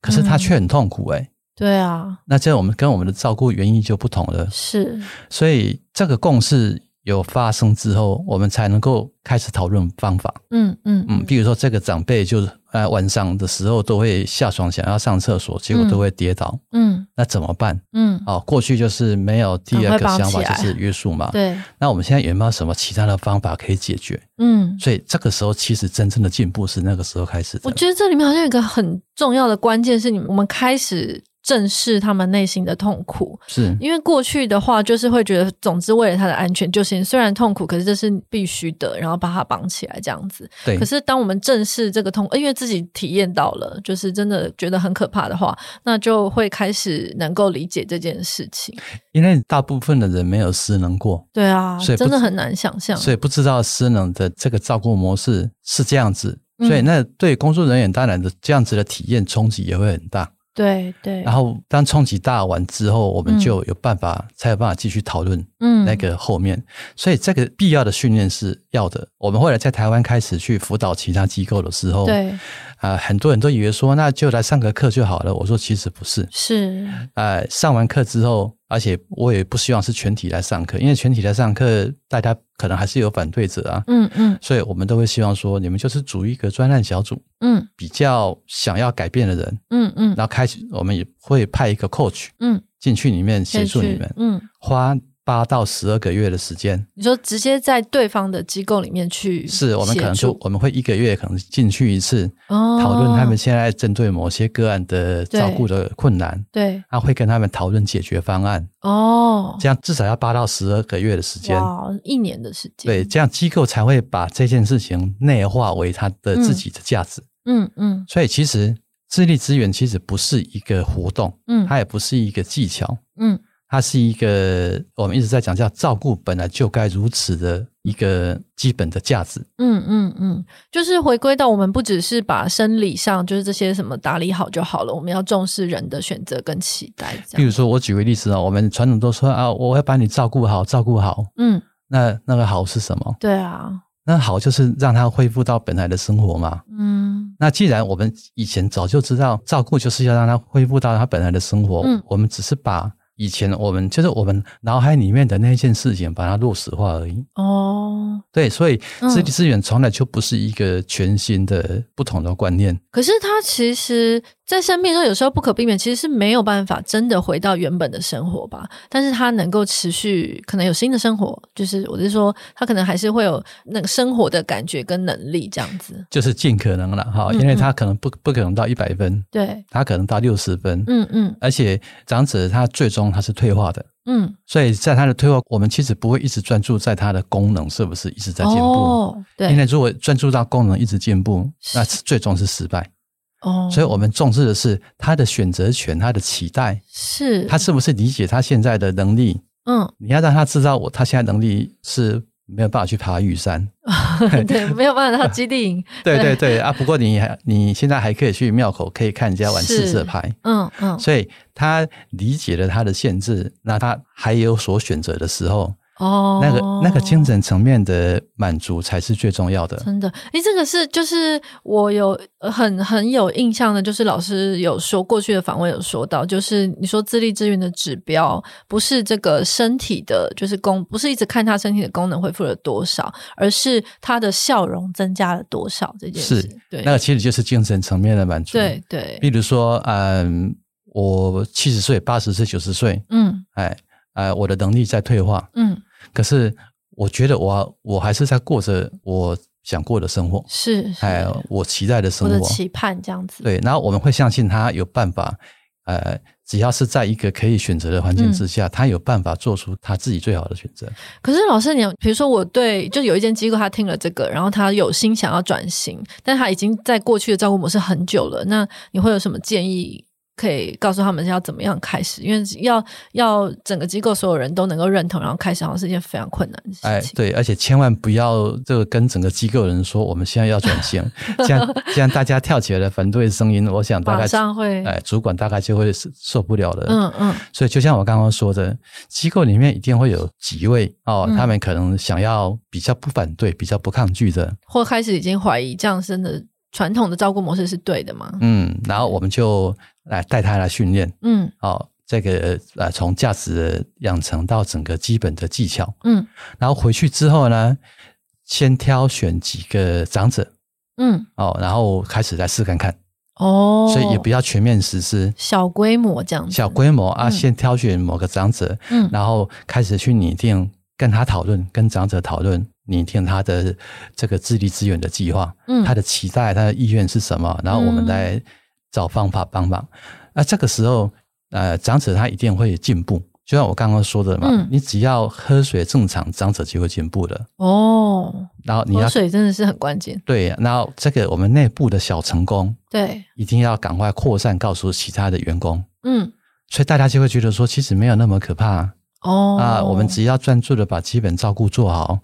可是他却很痛苦诶、欸。对啊，那这样我们跟我们的照顾原因就不同了。是，所以这个共识有发生之后，我们才能够开始讨论方法。嗯嗯嗯，比如说这个长辈就是呃晚上的时候都会下床想要上厕所，结果都会跌倒。嗯，那怎么办？嗯，哦，过去就是没有第二个想法就是约束嘛。对。那我们现在有没有什么其他的方法可以解决？嗯，所以这个时候其实真正的进步是那个时候开始的。我觉得这里面好像有一个很重要的关键是，你们我们开始。正视他们内心的痛苦，是因为过去的话就是会觉得，总之为了他的安全就行，虽然痛苦，可是这是必须的，然后把他绑起来这样子。对。可是当我们正视这个痛，因为自己体验到了，就是真的觉得很可怕的话，那就会开始能够理解这件事情。因为大部分的人没有失能过，对啊，所以真的很难想象，所以不知道失能的这个照顾模式是这样子，所以那对工作人员当然的这样子的体验冲击也会很大。对对。然后当冲击大完之后，我们就有办法、嗯、才有办法继续讨论嗯那个后面。所以这个必要的训练是要的。我们后来在台湾开始去辅导其他机构的时候，对啊、呃，很多人都以为说那就来上个课就好了。我说其实不是，是呃上完课之后。而且我也不希望是全体来上课，因为全体来上课，大家可能还是有反对者啊。嗯嗯，所以我们都会希望说，你们就是组一个专案小组，嗯，比较想要改变的人，嗯嗯，然后开始我们也会派一个 coach，嗯，进去里面协助你们，嗯，花。八到十二个月的时间，你说直接在对方的机构里面去，是我们可能就我们会一个月可能进去一次，哦，讨论他们现在针对某些个案的照顾的困难，对，然后会跟他们讨论解决方案，哦，这样至少要八到十二个月的时间，哇，一年的时间，对，这样机构才会把这件事情内化为他的自己的价值，嗯嗯，所以其实智力资源其实不是一个活动，嗯，它也不是一个技巧，嗯。它是一个我们一直在讲叫照顾本来就该如此的一个基本的价值。嗯嗯嗯，就是回归到我们不只是把生理上就是这些什么打理好就好了，我们要重视人的选择跟期待。比如说，我举个例子啊，我们传统都说啊，我要把你照顾好，照顾好。嗯，那那个好是什么？对啊，那好就是让他恢复到本来的生活嘛。嗯，那既然我们以前早就知道照顾就是要让他恢复到他本来的生活，嗯，我们只是把。以前我们就是我们脑海里面的那件事情，把它落实化而已。哦，对，所以智力资源从来就不是一个全新的不同的观念。可是它其实，在生病的时候，有时候不可避免，其实是没有办法真的回到原本的生活吧。但是它能够持续，可能有新的生活，就是我是说，它可能还是会有那个生活的感觉跟能力这样子。就是尽可能了哈，因为他可能不不可能到一百分，对，他可能到六十分。嗯嗯，而且长者他最终。它是退化的，嗯，所以在它的退化，我们其实不会一直专注在它的功能是不是一直在进步，哦，对，因为如果专注到功能一直进步，那最终是失败，哦，所以我们重视的是他的选择权，他的期待，是，他是不是理解他现在的能力，嗯，你要让他知道我他现在能力是。没有办法去爬玉山，对，没有办法到基地营。对对对啊！不过你还你现在还可以去庙口，可以看人家玩四色牌。嗯嗯，所以他理解了他的限制，那他还有所选择的时候。哦，那个那个精神层面的满足才是最重要的。真的，诶，这个是就是我有很很有印象的，就是老师有说过去的访问有说到，就是你说智力资源的指标不是这个身体的，就是功，不是一直看他身体的功能恢复了多少，而是他的笑容增加了多少这件事。对，那个其实就是精神层面的满足。对对，比如说，嗯，我七十岁、八十岁、九十岁，嗯，哎，呃，我的能力在退化，嗯。可是，我觉得我我还是在过着我想过的生活，是，哎，我期待的生活，我的期盼这样子。对，然后我们会相信他有办法，呃，只要是在一个可以选择的环境之下，嗯、他有办法做出他自己最好的选择。可是，老师，你比如说，我对就有一间机构，他听了这个，然后他有心想要转型，但他已经在过去的照顾模式很久了，那你会有什么建议？可以告诉他们要怎么样开始，因为要要整个机构所有人都能够认同，然后开始，好像是一件非常困难的事情。哎，对，而且千万不要这个跟整个机构的人说我们现在要转型，这样这样大家跳起来的反对声音，我想大概会哎，主管大概就会受不了了。嗯嗯。所以就像我刚刚说的，机构里面一定会有几位哦，他们可能想要比较不反对、比较不抗拒的，或开始已经怀疑这样真的传统的照顾模式是对的吗？嗯，然后我们就。来带他来训练，嗯，哦，这个呃，从价值养成到整个基本的技巧，嗯，然后回去之后呢，先挑选几个长者，嗯，哦，然后开始来试看看，哦，所以也不要全面实施，小规模这样子，小规模啊，嗯，先挑选某个长者，嗯，然后开始去拟定，跟他讨论，跟长者讨论，拟定他的这个智力资源的计划，嗯，他的期待，他的意愿是什么，然后我们来。找方法帮忙，那这个时候，呃，长者他一定会进步。就像我刚刚说的嘛，嗯、你只要喝水正常，长者就会进步的。哦，然后你要喝水真的是很关键。对，然后这个我们内部的小成功，对，一定要赶快扩散，告诉其他的员工。嗯，所以大家就会觉得说，其实没有那么可怕。哦，啊，我们只要专注的把基本照顾做好。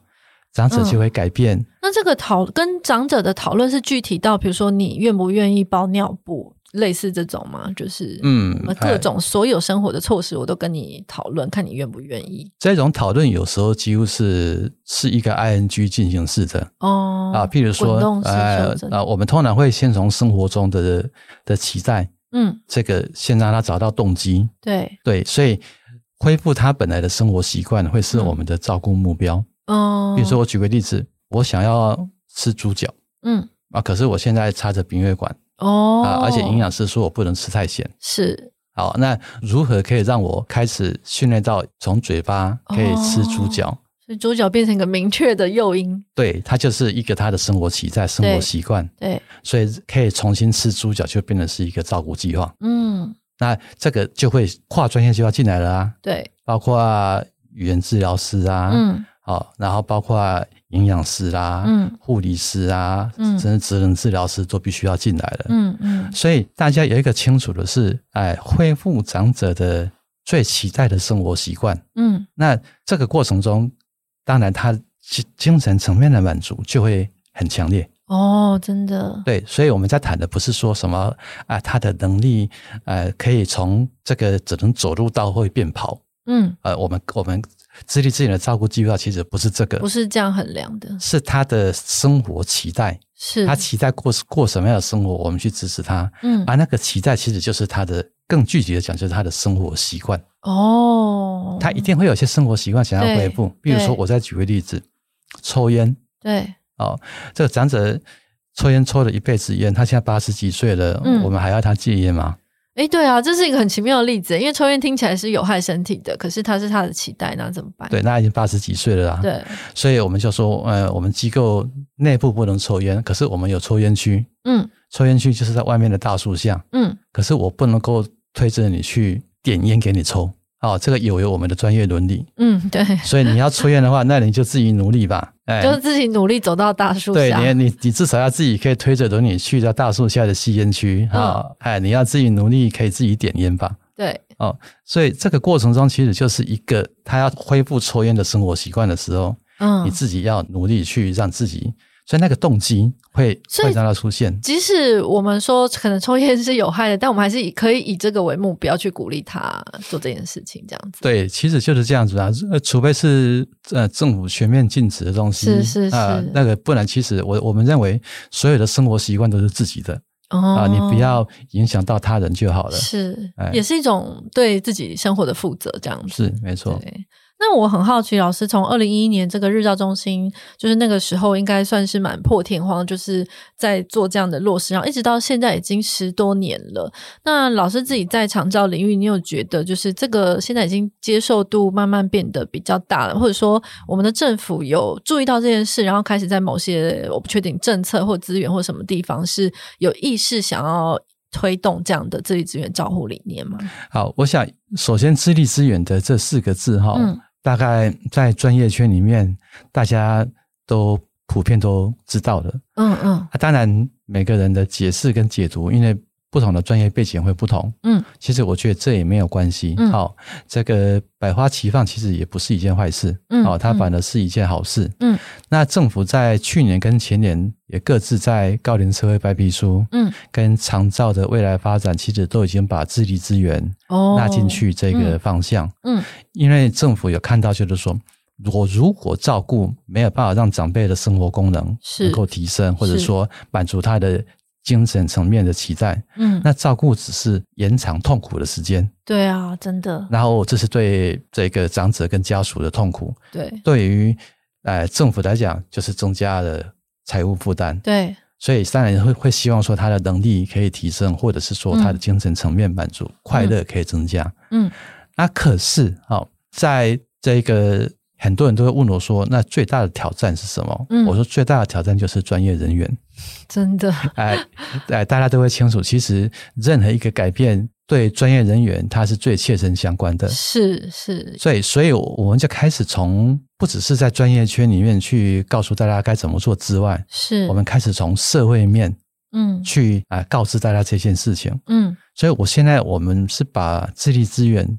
长者就会改变。嗯、那这个讨跟长者的讨论是具体到，比如说你愿不愿意包尿布，类似这种吗？就是嗯，各种所有生活的措施，我都跟你讨论，看你愿不愿意。这种讨论有时候几乎是是一个 ing 进行式的。哦啊，譬如说，呃啊，我们通常会先从生活中的的期待，嗯，这个先让他找到动机，对。对，所以恢复他本来的生活习惯会是我们的照顾目标哦。比如说，我举个例子，我想要吃猪脚，嗯啊，可是我现在插着鼻胃管。哦，啊，而且营养师说我不能吃太咸，是。好，那如何可以让我开始训练到从嘴巴可以吃猪脚？哦，所以猪脚变成一个明确的诱因，对，它就是一个他的生活期在、生活习惯，对，所以可以重新吃猪脚，就变成是一个照顾计划。嗯，那这个就会跨专业计划进来了啊，对，包括语言治疗师啊，嗯，好，然后包括。营养师啦、啊，嗯，护理师啊，嗯，甚至职能治疗师都必须要进来了，嗯嗯，所以大家有一个清楚的是，哎，恢复长者的最期待的生活习惯，嗯，那这个过程中，当然他精精神层面的满足就会很强烈。哦，真的，对，所以我们在谈的不是说什么啊，他的能力，呃，可以从这个只能走路到会变跑，嗯，呃，我们我们。自立自愿的照顾计划其实不是这个，不是这样衡量的，是他的生活期待，是。他期待过过什么样的生活，我们去支持他。嗯，而那个期待其实就是他的，更具体的讲，就是他的生活习惯。哦，他一定会有些生活习惯想要恢复，比如说，我再举个例子，抽烟。对，哦，这个长者抽烟抽了一辈子烟，他现在八十几岁了，嗯，我们还要他戒烟吗？哎，对啊，这是一个很奇妙的例子，因为抽烟听起来是有害身体的，可是他是他的期待，那怎么办？对，那已经八十几岁了啦。对，所以我们就说，呃，我们机构内部不能抽烟，可是我们有抽烟区。嗯，抽烟区就是在外面的大树下。嗯，可是我不能够推着你去点烟给你抽。哦，这个有有我们的专业伦理。嗯，对。所以你要抽烟的话，那你就自己努力吧。哎，就是自己努力走到大树下。对，你你你至少要自己可以推着轮椅去到大树下的吸烟区啊！哎，你要自己努力，可以自己点烟吧。对。哦，所以这个过程中其实就是一个他要恢复抽烟的生活习惯的时候，嗯，你自己要努力去让自己。所以那个动机会会让它出现。即使我们说可能抽烟是有害的，但我们还是以可以以这个为目标去鼓励他做这件事情，这样子。对，其实就是这样子啊。呃，除非是呃政府全面禁止的东西，是是是，呃，那个不然，其实我我们认为所有的生活习惯都是自己的啊，哦，你不要影响到他人就好了。是，也是一种对自己生活的负责，这样子。是，没错。对。那我很好奇，老师从二零一一年这个日照中心，就是那个时候应该算是蛮破天荒，就是在做这样的落实，然后一直到现在已经十多年了。那老师自己在长照领域，你有觉得就是这个现在已经接受度慢慢变得比较大了，或者说我们的政府有注意到这件事，然后开始在某些我不确定政策或资源或什么地方是有意识想要推动这样的自立资源照护理念吗？好，我想首先自立资源的这四个字哈。嗯大概在专业圈里面，大家都普遍都知道的。嗯嗯。啊，当然每个人的解释跟解读，因为不同的专业背景会不同。嗯。其实我觉得这也没有关系。嗯。好，这个百花齐放其实也不是一件坏事。嗯。好，它反而是一件好事。嗯。那政府在去年跟前年也各自在高龄社会白皮书，嗯，跟长照的未来发展，其实都已经把智力资源纳进去这个方向。嗯。嗯因为政府有看到，就是说，我如果照顾没有办法让长辈的生活功能能够提升，或者说满足他的精神层面的期待，嗯，那照顾只是延长痛苦的时间。对啊，真的。然后这是对这个长者跟家属的痛苦。对，对于呃政府来讲，就是增加了财务负担。对，所以当然会会希望说他的能力可以提升，或者是说他的精神层面满足、嗯、快乐可以增加。嗯。那可是，好，在这个很多人都会问我说：“那最大的挑战是什么？”嗯，我说最大的挑战就是专业人员。真的，哎哎，大家都会清楚，其实任何一个改变对专业人员他是最切身相关的。是是，所以所以我们就开始从不只是在专业圈里面去告诉大家该怎么做之外，是我们开始从社会面，嗯，去啊告知大家这件事情。嗯，所以我现在我们是把智力资源。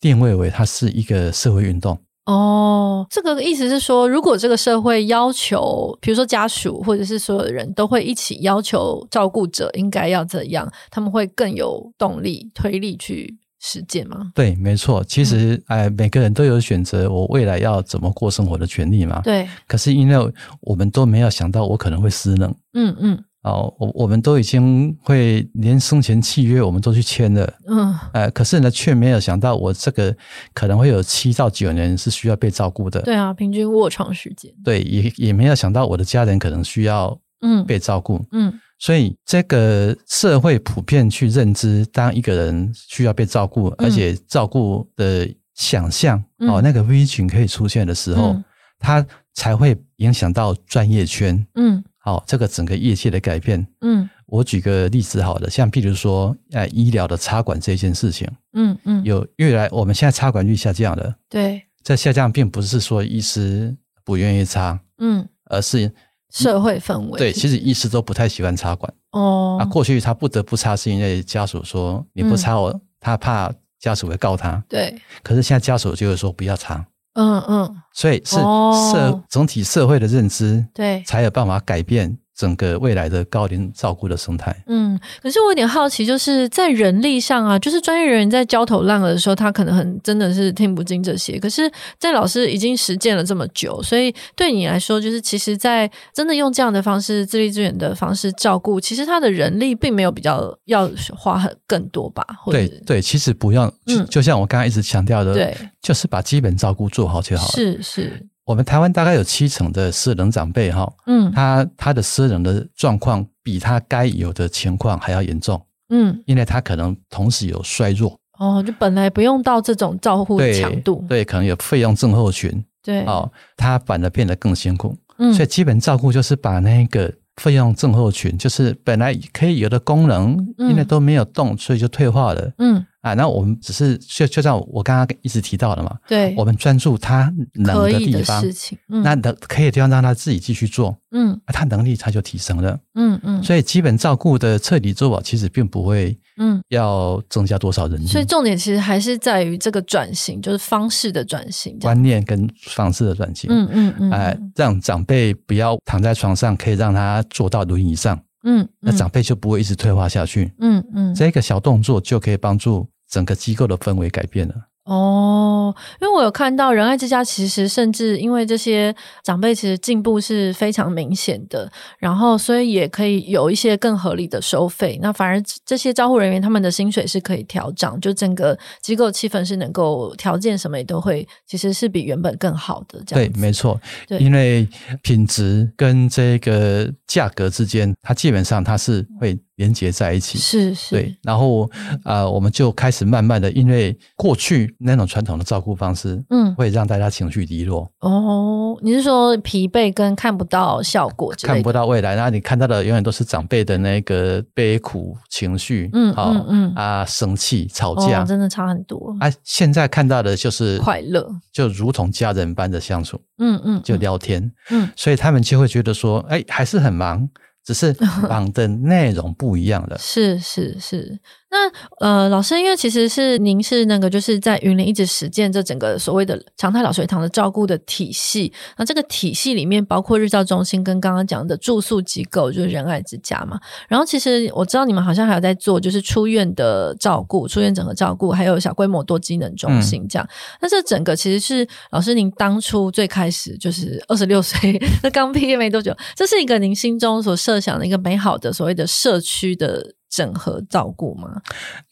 定位为它是一个社会运动哦，这个意思是说，如果这个社会要求，比如说家属或者是所有的人都会一起要求照顾者应该要怎样，他们会更有动力、推力去实践吗？对，没错。其实，嗯、哎，每个人都有选择我未来要怎么过生活的权利嘛。对。可是，因为我们都没有想到，我可能会失能。嗯嗯。哦，我我们都已经会连生前契约我们都去签了，嗯，呃，可是呢，却没有想到我这个可能会有七到九年是需要被照顾的。对啊，平均卧床时间。对，也也没有想到我的家人可能需要嗯。被照顾，嗯，嗯，所以这个社会普遍去认知，当一个人需要被照顾，而且照顾的想象、嗯、哦，那个 V 群可以出现的时候，嗯、它才会影响到专业圈，嗯。好，这个整个业界的改变，嗯，我举个例子好了，像譬如说，呃，医疗的插管这件事情，嗯嗯，有越来，我们现在插管率下降了，对，在下降并不是说医师不愿意插，嗯，而是。社会氛围，对，其实医师都不太喜欢插管，哦，啊，过去他不得不插是因为家属说你不插我，他怕家属会告他，对，可是现在家属就会说不要插。嗯嗯，所以是社、哦、整体社会的认知，对，才有办法改变。整个未来的高龄照顾的生态，嗯，可是我有点好奇，就是在人力上啊，就是专业人员在焦头烂额的时候，他可能很真的是听不进这些。可是，在老师已经实践了这么久，所以对你来说，就是其实，在真的用这样的方式、自立自援的方式照顾，其实他的人力并没有比较要花很更多吧？对对，其实不用，就就像我刚刚一直强调的，对，就是把基本照顾做好就好了。是是。我们台湾大概有七成的失能长辈，哈，嗯，他他的失能的状况比他该有的情况还要严重，嗯，因为他可能同时有衰弱，哦，就本来不用到这种照护的强度，对，对，可能有费用症候群，对，哦，他反而变得更辛苦，嗯，所以基本照顾就是把那个费用症候群，就是本来可以有的功能，因为都没有动，所以就退化了，嗯。啊，那我们只是就就像我刚刚一直提到的嘛，对，我们专注他能的地方，事情嗯、那能可以的地方让他自己继续做，嗯，他能力他就提升了，嗯嗯，所以基本照顾的彻底做好，其实并不会，嗯，要增加多少人力，所以重点其实还是在于这个转型，就是方式的转型，观念跟方式的转型，嗯嗯嗯，哎，让长辈不要躺在床上，可以让他坐到轮椅上。嗯，那长辈就不会一直退化下去。嗯嗯，这个小动作就可以帮助整个机构的氛围改变了。哦，因为我有看到仁爱之家，其实甚至因为这些长辈其实进步是非常明显的，然后所以也可以有一些更合理的收费。那反而这些照护人员他们的薪水是可以调涨，就整个机构气氛是能够条件什么也都会，其实是比原本更好的。这样对，没错，对，因为品质跟这个价格之间，它基本上它是会。连接在一起。是是，对，然后啊、呃，我们就开始慢慢的，因为过去那种传统的照顾方式，嗯，会让大家情绪低落。哦，你是说疲惫跟看不到效果，看不到未来，然后你看到的永远都是长辈的那个悲苦情绪，嗯嗯嗯。啊，生气吵架，哦，真的差很多。啊，现在看到的就是快乐，就如同家人般的相处，嗯嗯，就聊天，嗯，所以他们就会觉得说，哎，还是很忙。只是 绑的内容不一样了，是是是。那呃，老师，因为其实是您是那个就是在云林一直实践这整个所谓的常态老学堂的照顾的体系。那这个体系里面包括日照中心跟刚刚讲的住宿机构，就是仁爱之家嘛。然后其实我知道你们好像还有在做就是出院的照顾、出院整合照顾，还有小规模多机能中心这样。嗯、那这整个其实是老师您当初最开始就是 二十六岁，那刚毕业没多久，这是一个您心中所设想的一个美好的所谓的社区的。整合照顾吗？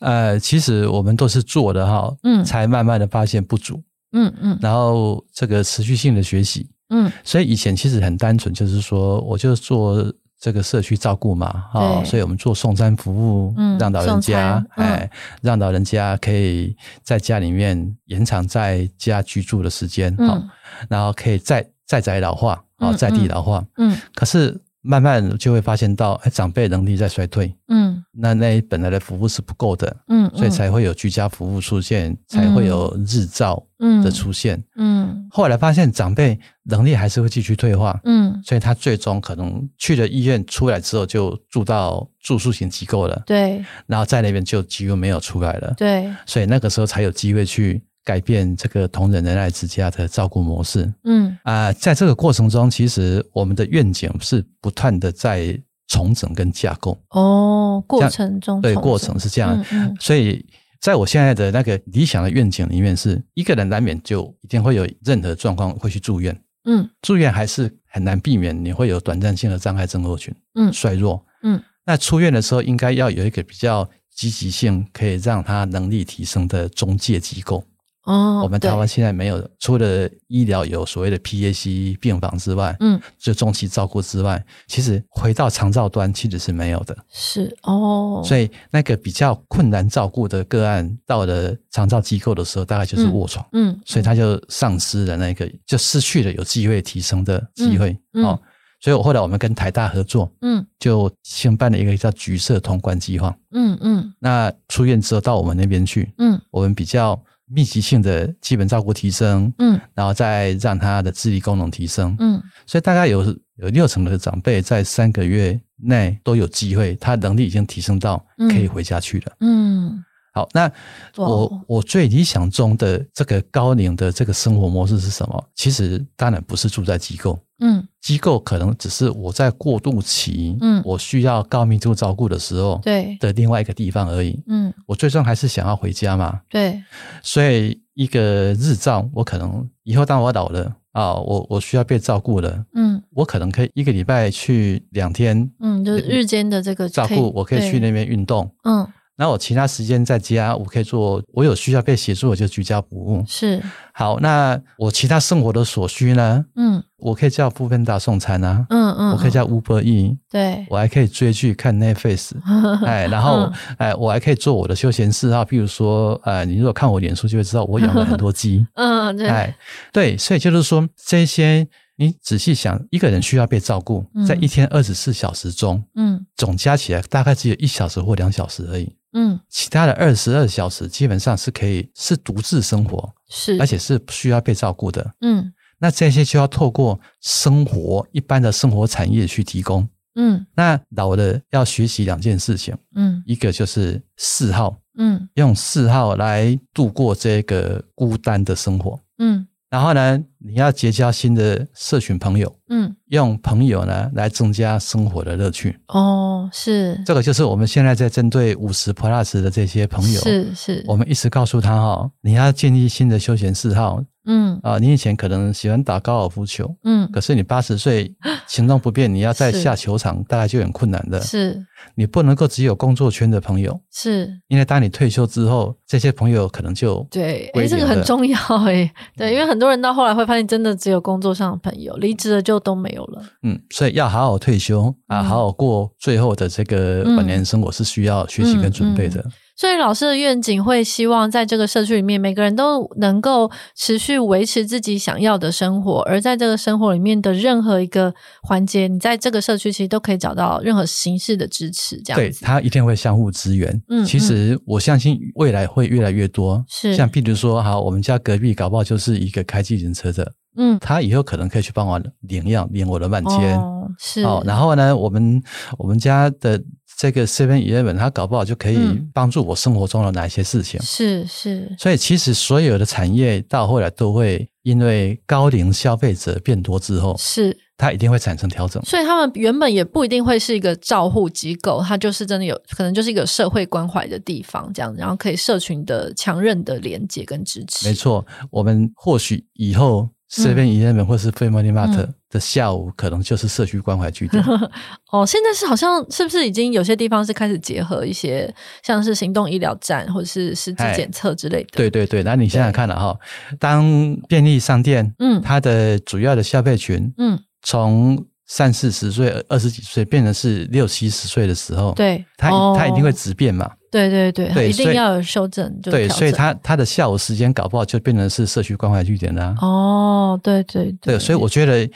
呃，其实我们都是做的哈，嗯，才慢慢的发现不足，嗯嗯，然后这个持续性的学习，嗯，所以以前其实很单纯，就是说我就做这个社区照顾嘛，哈，所以我们做送餐服务，嗯，让老人家，哎，让老人家可以在家里面延长在家居住的时间，哈，然后可以再再宅老化，啊，在地老化，嗯，可是。慢慢就会发现到，哎，长辈能力在衰退，嗯，那那本来的服务是不够的，嗯，所以才会有居家服务出现，嗯、才会有日照的出现，嗯，嗯。后来发现长辈能力还是会继续退化，嗯，所以他最终可能去了医院出来之后就住到住宿型机构了，对，然后在那边就几乎没有出来了，对，所以那个时候才有机会去。改变这个同仁仁爱之家的照顾模式。嗯啊、呃，在这个过程中，其实我们的愿景是不断的在重整跟架构。哦，过程中对，过程是这样。嗯嗯、所以在我现在的那个理想的愿景里面，是一个人难免就一定会有任何状况会去住院。嗯，住院还是很难避免，你会有短暂性的障碍症候群，嗯，衰弱，嗯，那出院的时候应该要有一个比较积极性，可以让他能力提升的中介机构。哦，我们台湾现在没有，除了医疗有所谓的 PAC 病房之外，嗯，就中期照顾之外，其实回到长照端其实是没有的。是哦，所以那个比较困难照顾的个案到了长照机构的时候，大概就是卧床，嗯，嗯，所以他就丧失了那个，就失去了有机会提升的机会，嗯嗯、哦。所以我后来我们跟台大合作，嗯，就先办了一个叫橘色通关计划，嗯嗯，那出院之后到我们那边去，嗯，我们比较。密集性的基本照顾提升，嗯，然后再让他的智力功能提升，嗯，所以大概有有六成的长辈在三个月内都有机会，他能力已经提升到可以回家去了，嗯。嗯好，那我我最理想中的这个高龄的这个生活模式是什么？其实当然不是住在机构，嗯，机构可能只是我在过渡期，嗯，我需要高密度照顾的时候，对的另外一个地方而已，嗯，我最终还是想要回家嘛，对，所以一个日照，我可能以后当我老了啊，我我需要被照顾了，嗯，我可能可以一个礼拜去两天，嗯，就是日间的这个照顾，我可以去那边运动，嗯。那我其他时间在家，我可以做，我有需要被协助，我就居家服务。是。好，那我其他生活的所需呢？嗯，我可以叫 foodpanda 送餐啊。嗯嗯。我可以叫 Uber E。对。我还可以追剧看 Netflix。哎，然后哎，我还可以做我的休闲嗜好，譬如说，呃，你如果看我脸书就会知道我养了很多鸡。嗯，对。哎，对，所以就是说这些。你仔细想，一个人需要被照顾，在一天二十四小时中，嗯，总加起来大概只有一小时或两小时而已，嗯，其他的二十二小时基本上是可以是独自生活，是，而且是需要被照顾的，嗯，那这些就要透过生活一般的生活产业去提供，嗯，那老的要学习两件事情，嗯，一个就是嗜好，嗯，用嗜好来度过这个孤单的生活，嗯。然后呢，你要结交新的社群朋友，嗯，用朋友呢来增加生活的乐趣。哦，是。这个就是我们现在在针对五十 plus 的这些朋友，是是，我们一直告诉他哈，你要建立新的休闲嗜好。嗯。啊，你以前可能喜欢打高尔夫球，嗯，可是你八十岁 行动不便，你要再下球场，大概就很困难的。是，你不能够只有工作圈的朋友，是，因为当你退休之后，这些朋友可能就对，哎，这个很重要哎，对，因为很多人到后来会发现，真的只有工作上的朋友，离职了就都没有了。嗯，所以要好好退休啊，好好过最后的这个晚年生活是需要学习跟准备的。所以老师的愿景会希望在这个社区里面，每个人都能够持续维持自己想要的生活，而在这个生活里面的任何一个环节，你在这个社区其实都可以找到任何形式的支持。这样对，他一定会相互支援。嗯，其实我相信未来会越来越多。是，像譬如说，哈，我们家隔壁搞不好就是一个开计程车的，嗯，他以后可能可以去帮我领养领我的万千。哦，是。哦，然后呢，我们我们家的。这个 Seven Eleven，它搞不好就可以帮助我生活中的哪一些事情？是、嗯、是。是所以其实所有的产业到后来都会因为高龄消费者变多之后，是它一定会产生调整。所以他们原本也不一定会是一个照护机构，它就是真的有可能就是一个社会关怀的地方，这样，然后可以社群的强韧的连接跟支持。没错，我们或许以后。Seven Eleven 或是 Family Mart 的下午，可能就是社区关怀据点。哦，现在是好像是不是已经有些地方是开始结合一些像是行动医疗站或者是实际检测之类的？对对对，那你想想看了哈，当便利商店，嗯，它的主要的消费群，嗯，从三四十岁、二十几岁变成是六七十岁的时候，对，它它一定会直变嘛。对对对，对，一定要有修正。对，所以他他的下午时间搞不好就变成是社区关怀据点啦。哦，对对对，对，所以我觉得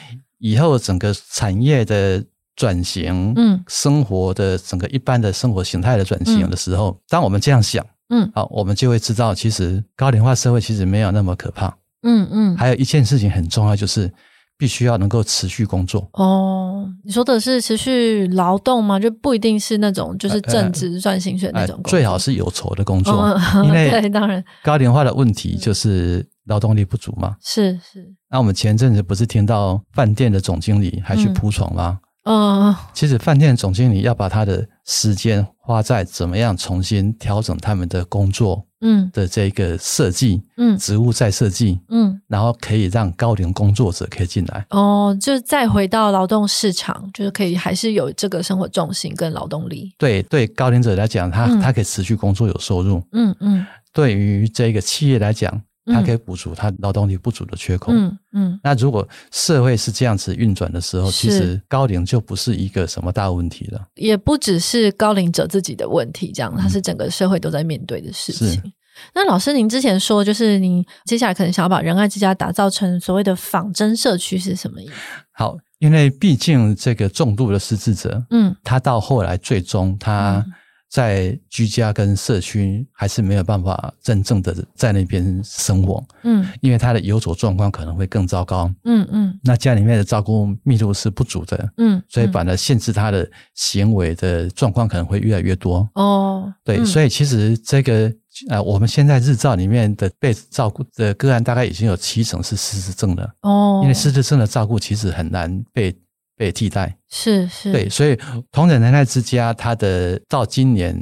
以后整个产业的转型，嗯，生活的整个一般的生活形态的转型的时候，当我们这样想，嗯，好，我们就会知道，其实高龄化社会其实没有那么可怕。嗯嗯，还有一件事情很重要，就是必须要能够持续工作。哦，你说的是持续劳动吗？就不一定是那种就是正职赚薪水那种工作，呃呃，最好是有酬的工作，哦，因为对，当然。高龄化的问题就是劳动力不足嘛。是是。那我们前阵子不是听到饭店的总经理还去铺床吗？嗯嗯，其实饭店总经理要把他的时间花在怎么样重新调整他们的工作，嗯的这个设计，嗯，职务再设计，嗯，然后可以让高龄工作者可以进来，哦，就再回到劳动市场，就是可以还是有这个生活重心跟劳动力。对对，高龄者来讲，他、嗯、他可以持续工作有收入，嗯嗯，对于这个企业来讲。它可以补足它劳动力不足的缺口。嗯嗯。那如果社会是这样子运转的时候，其实高龄就不是一个什么大问题了。也不只是高龄者自己的问题，这样，它是整个社会都在面对的事情。嗯、那老师，您之前说，就是您接下来可能想要把仁爱之家打造成所谓的仿真社区，是什么意思？好，因为毕竟这个重度的失智者，嗯，他到后来最终他。嗯在居家跟社区还是没有办法真正的在那边生活，嗯，因为他的游走状况可能会更糟糕，嗯嗯，那家里面的照顾密度是不足的，嗯，所以反而限制他的行为的状况可能会越来越多，哦，对，嗯、所以其实这个呃，我们现在日照里面的被照顾的个案大概已经有七成是失智症了，哦，因为失智症的照顾其实很难被。被替代。是是，对，所以同仁仁爱之家，它的到今年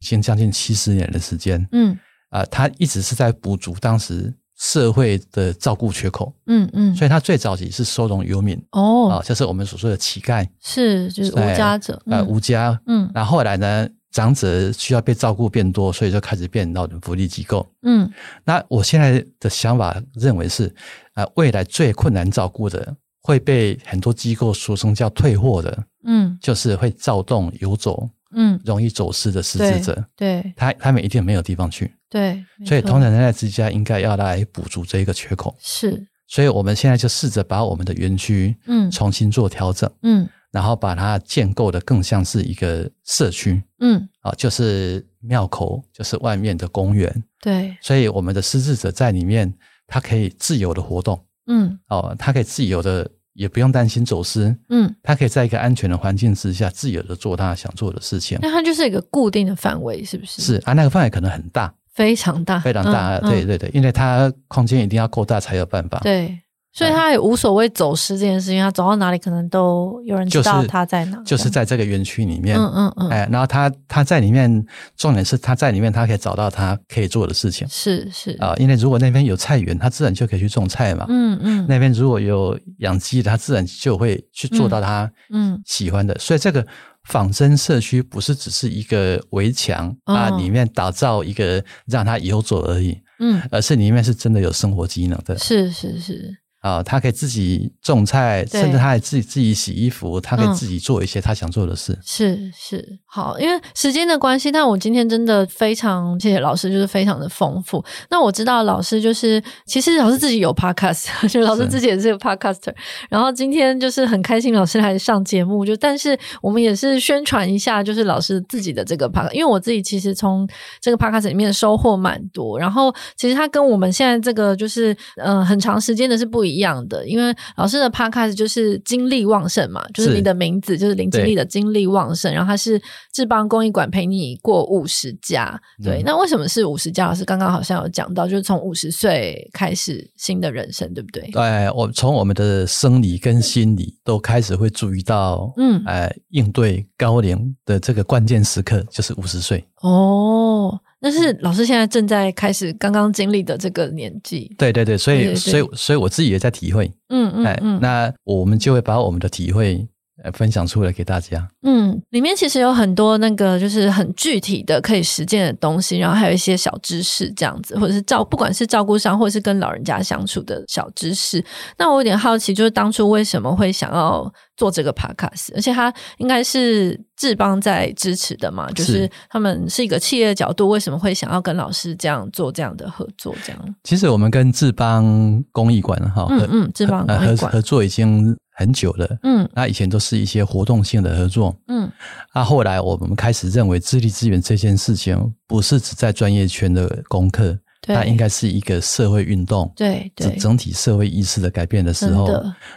已经将近七十年的时间，嗯。啊，它、呃、一直是在补足当时社会的照顾缺口，嗯嗯，所以它最早期是收容游民哦，啊、呃，就是我们所说的乞丐，是就是无家者，呃，无家，嗯，那后后来呢，长者需要被照顾变多，所以就开始变老人福利机构，嗯，那我现在的想法认为是，啊、呃，未来最困难照顾的。会被很多机构俗称叫退货的，嗯，就是会躁动游走，嗯，容易走失的失智者，对，对他他们一定没有地方去，对，所以同仁仁爱之家应该要来补足这一个缺口，是，所以我们现在就试着把我们的园区，嗯，重新做调整，嗯，然后把它建构的更像是一个社区，嗯，啊，就是庙口，就是外面的公园，对，所以我们的失智者在里面，他可以自由的活动，嗯，哦，他可以自由的。也不用担心走失，嗯，他可以在一个安全的环境之下，自由的做他想做的事情。那它就是一个固定的范围，是不是？是啊，那个范围可能很大，非常大，非常大。嗯、对对对，因为它空间一定要够大才有办法。对。所以他也无所谓走失这件事情，他走到哪里可能都有人知道他在哪，就是，就是在这个园区里面，嗯嗯嗯，哎，然后他他在里面，重点是他在里面，他可以找到他可以做的事情，是是。啊，因为如果那边有菜园，他自然就可以去种菜嘛，嗯嗯，那边如果有养鸡，他自然就会去做到他嗯。喜欢的，嗯嗯，所以这个仿真社区不是只是一个围墙啊，里面打造一个让他游走而已，嗯，而是里面是真的有生活机能的，是是是。啊，他可以自己种菜，甚至他还自己自己洗衣服，他可以自己做一些他想做的事。嗯、是是，好，因为时间的关系，但我今天真的非常谢谢老师，就是非常的丰富。那我知道老师就是，其实老师自己有 podcast，就老师自己也是个 podcaster。然后今天就是很开心，老师来上节目，就但是我们也是宣传一下，就是老师自己的这个 podcast，因为我自己其实从这个 podcast 里面收获蛮多。然后其实他跟我们现在这个就是，嗯、呃，很长时间的是不一样。一样的，因为老师的 podcast 就是精力旺盛嘛，就是你的名字就是林经理的精力旺盛，然后他是志邦公益馆陪你过五十加，对，嗯、那为什么是五十加？老师刚刚好像有讲到，就是从五十岁开始新的人生，对不对？对，我从我们的生理跟心理都开始会注意到，嗯，呃，应对高龄的这个关键时刻就是五十岁哦。那是老师现在正在开始刚刚经历的这个年纪，对对对，所以所以所以我自己也在体会，嗯嗯哎，那我们就会把我们的体会呃分享出来给大家。嗯，里面其实有很多那个就是很具体的可以实践的东西，然后还有一些小知识这样子，或者是照不管是照顾上，或者是跟老人家相处的小知识。那我有点好奇，就是当初为什么会想要做这个 podcast，而且他应该是志邦在支持的嘛？就是他们是一个企业的角度，为什么会想要跟老师这样做这样的合作？这样，其实我们跟志邦公益馆哈，嗯嗯，志邦公益馆合作已经很久了，嗯，那以前都是一些活动性的合作，嗯，那后来我们开始认为，智力资源这件事情不是只在专业圈的功课。它应该是一个社会运动，对对，整体社会意识的改变的时候，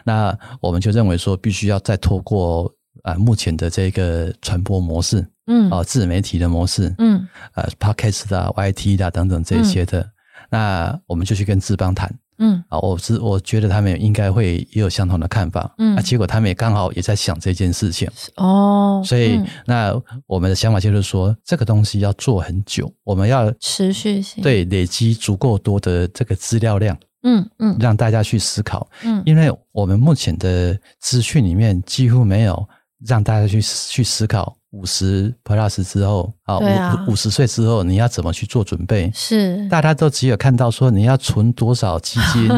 那我们就认为说，必须要再透过啊目前的这个传播模式，嗯，啊自媒体的模式，嗯，呃，Podcast 啊、YT 的等等这些的，嗯、那我们就去跟智邦谈。嗯，啊，我是我觉得他们应该会也有相同的看法，嗯，啊，结果他们也刚好也在想这件事情，哦，所以、嗯、那我们的想法就是说，这个东西要做很久，我们要持续性，对，累积足够多的这个资料量，嗯嗯，让大家去思考，嗯，因为我们目前的资讯里面几乎没有让大家去去思考。五十 plus 之后啊，五五十岁之后，你要怎么去做准备？是大家都只有看到说你要存多少基金，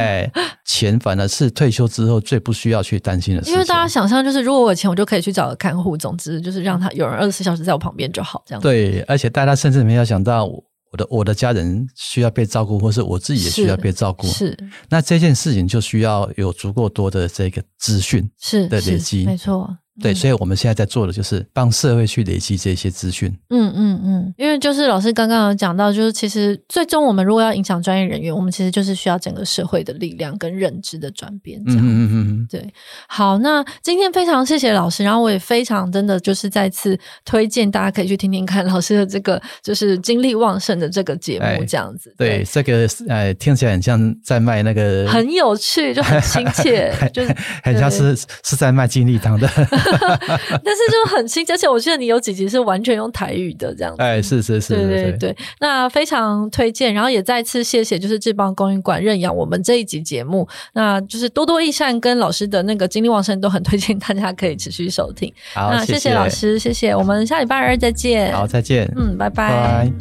钱反而是退休之后最不需要去担心的事情。因为大家想象就是，如果我有钱，我就可以去找个看护，总之就是让他有人二十四小时在我旁边就好，这样子。对，而且大家甚至没有想到，我的我的家人需要被照顾，或是我自己也需要被照顾。是，是那这件事情就需要有足够多的这个资讯是的累积，没错。对，所以我们现在在做的就是帮社会去累积这些资讯。嗯嗯嗯，因为就是老师刚刚有讲到，就是其实最终我们如果要影响专业人员，我们其实就是需要整个社会的力量跟认知的转变。这样，嗯嗯嗯，对。好，那今天非常谢谢老师，然后我也非常真的就是再次推荐大家可以去听听看老师的这个就是精力旺盛的这个节目，这样子。对，这个呃听起来很像在卖那个，很有趣，就很亲切，就是很像是是在卖精力汤的。但是就很亲切，而且我记得你有几集是完全用台语的这样子。哎，是是是，对对对。那非常推荐，然后也再次谢谢，就是志邦公益馆认养我们这一集节目，那就是多多益善跟老师的那个精力旺盛都很推荐，大家可以持续收听。好，那谢谢老师，谢谢，谢谢，我们下礼拜二再见。好，再见。嗯，拜拜。拜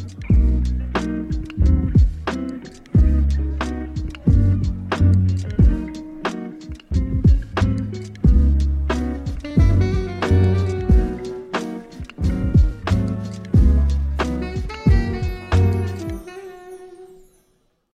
拜。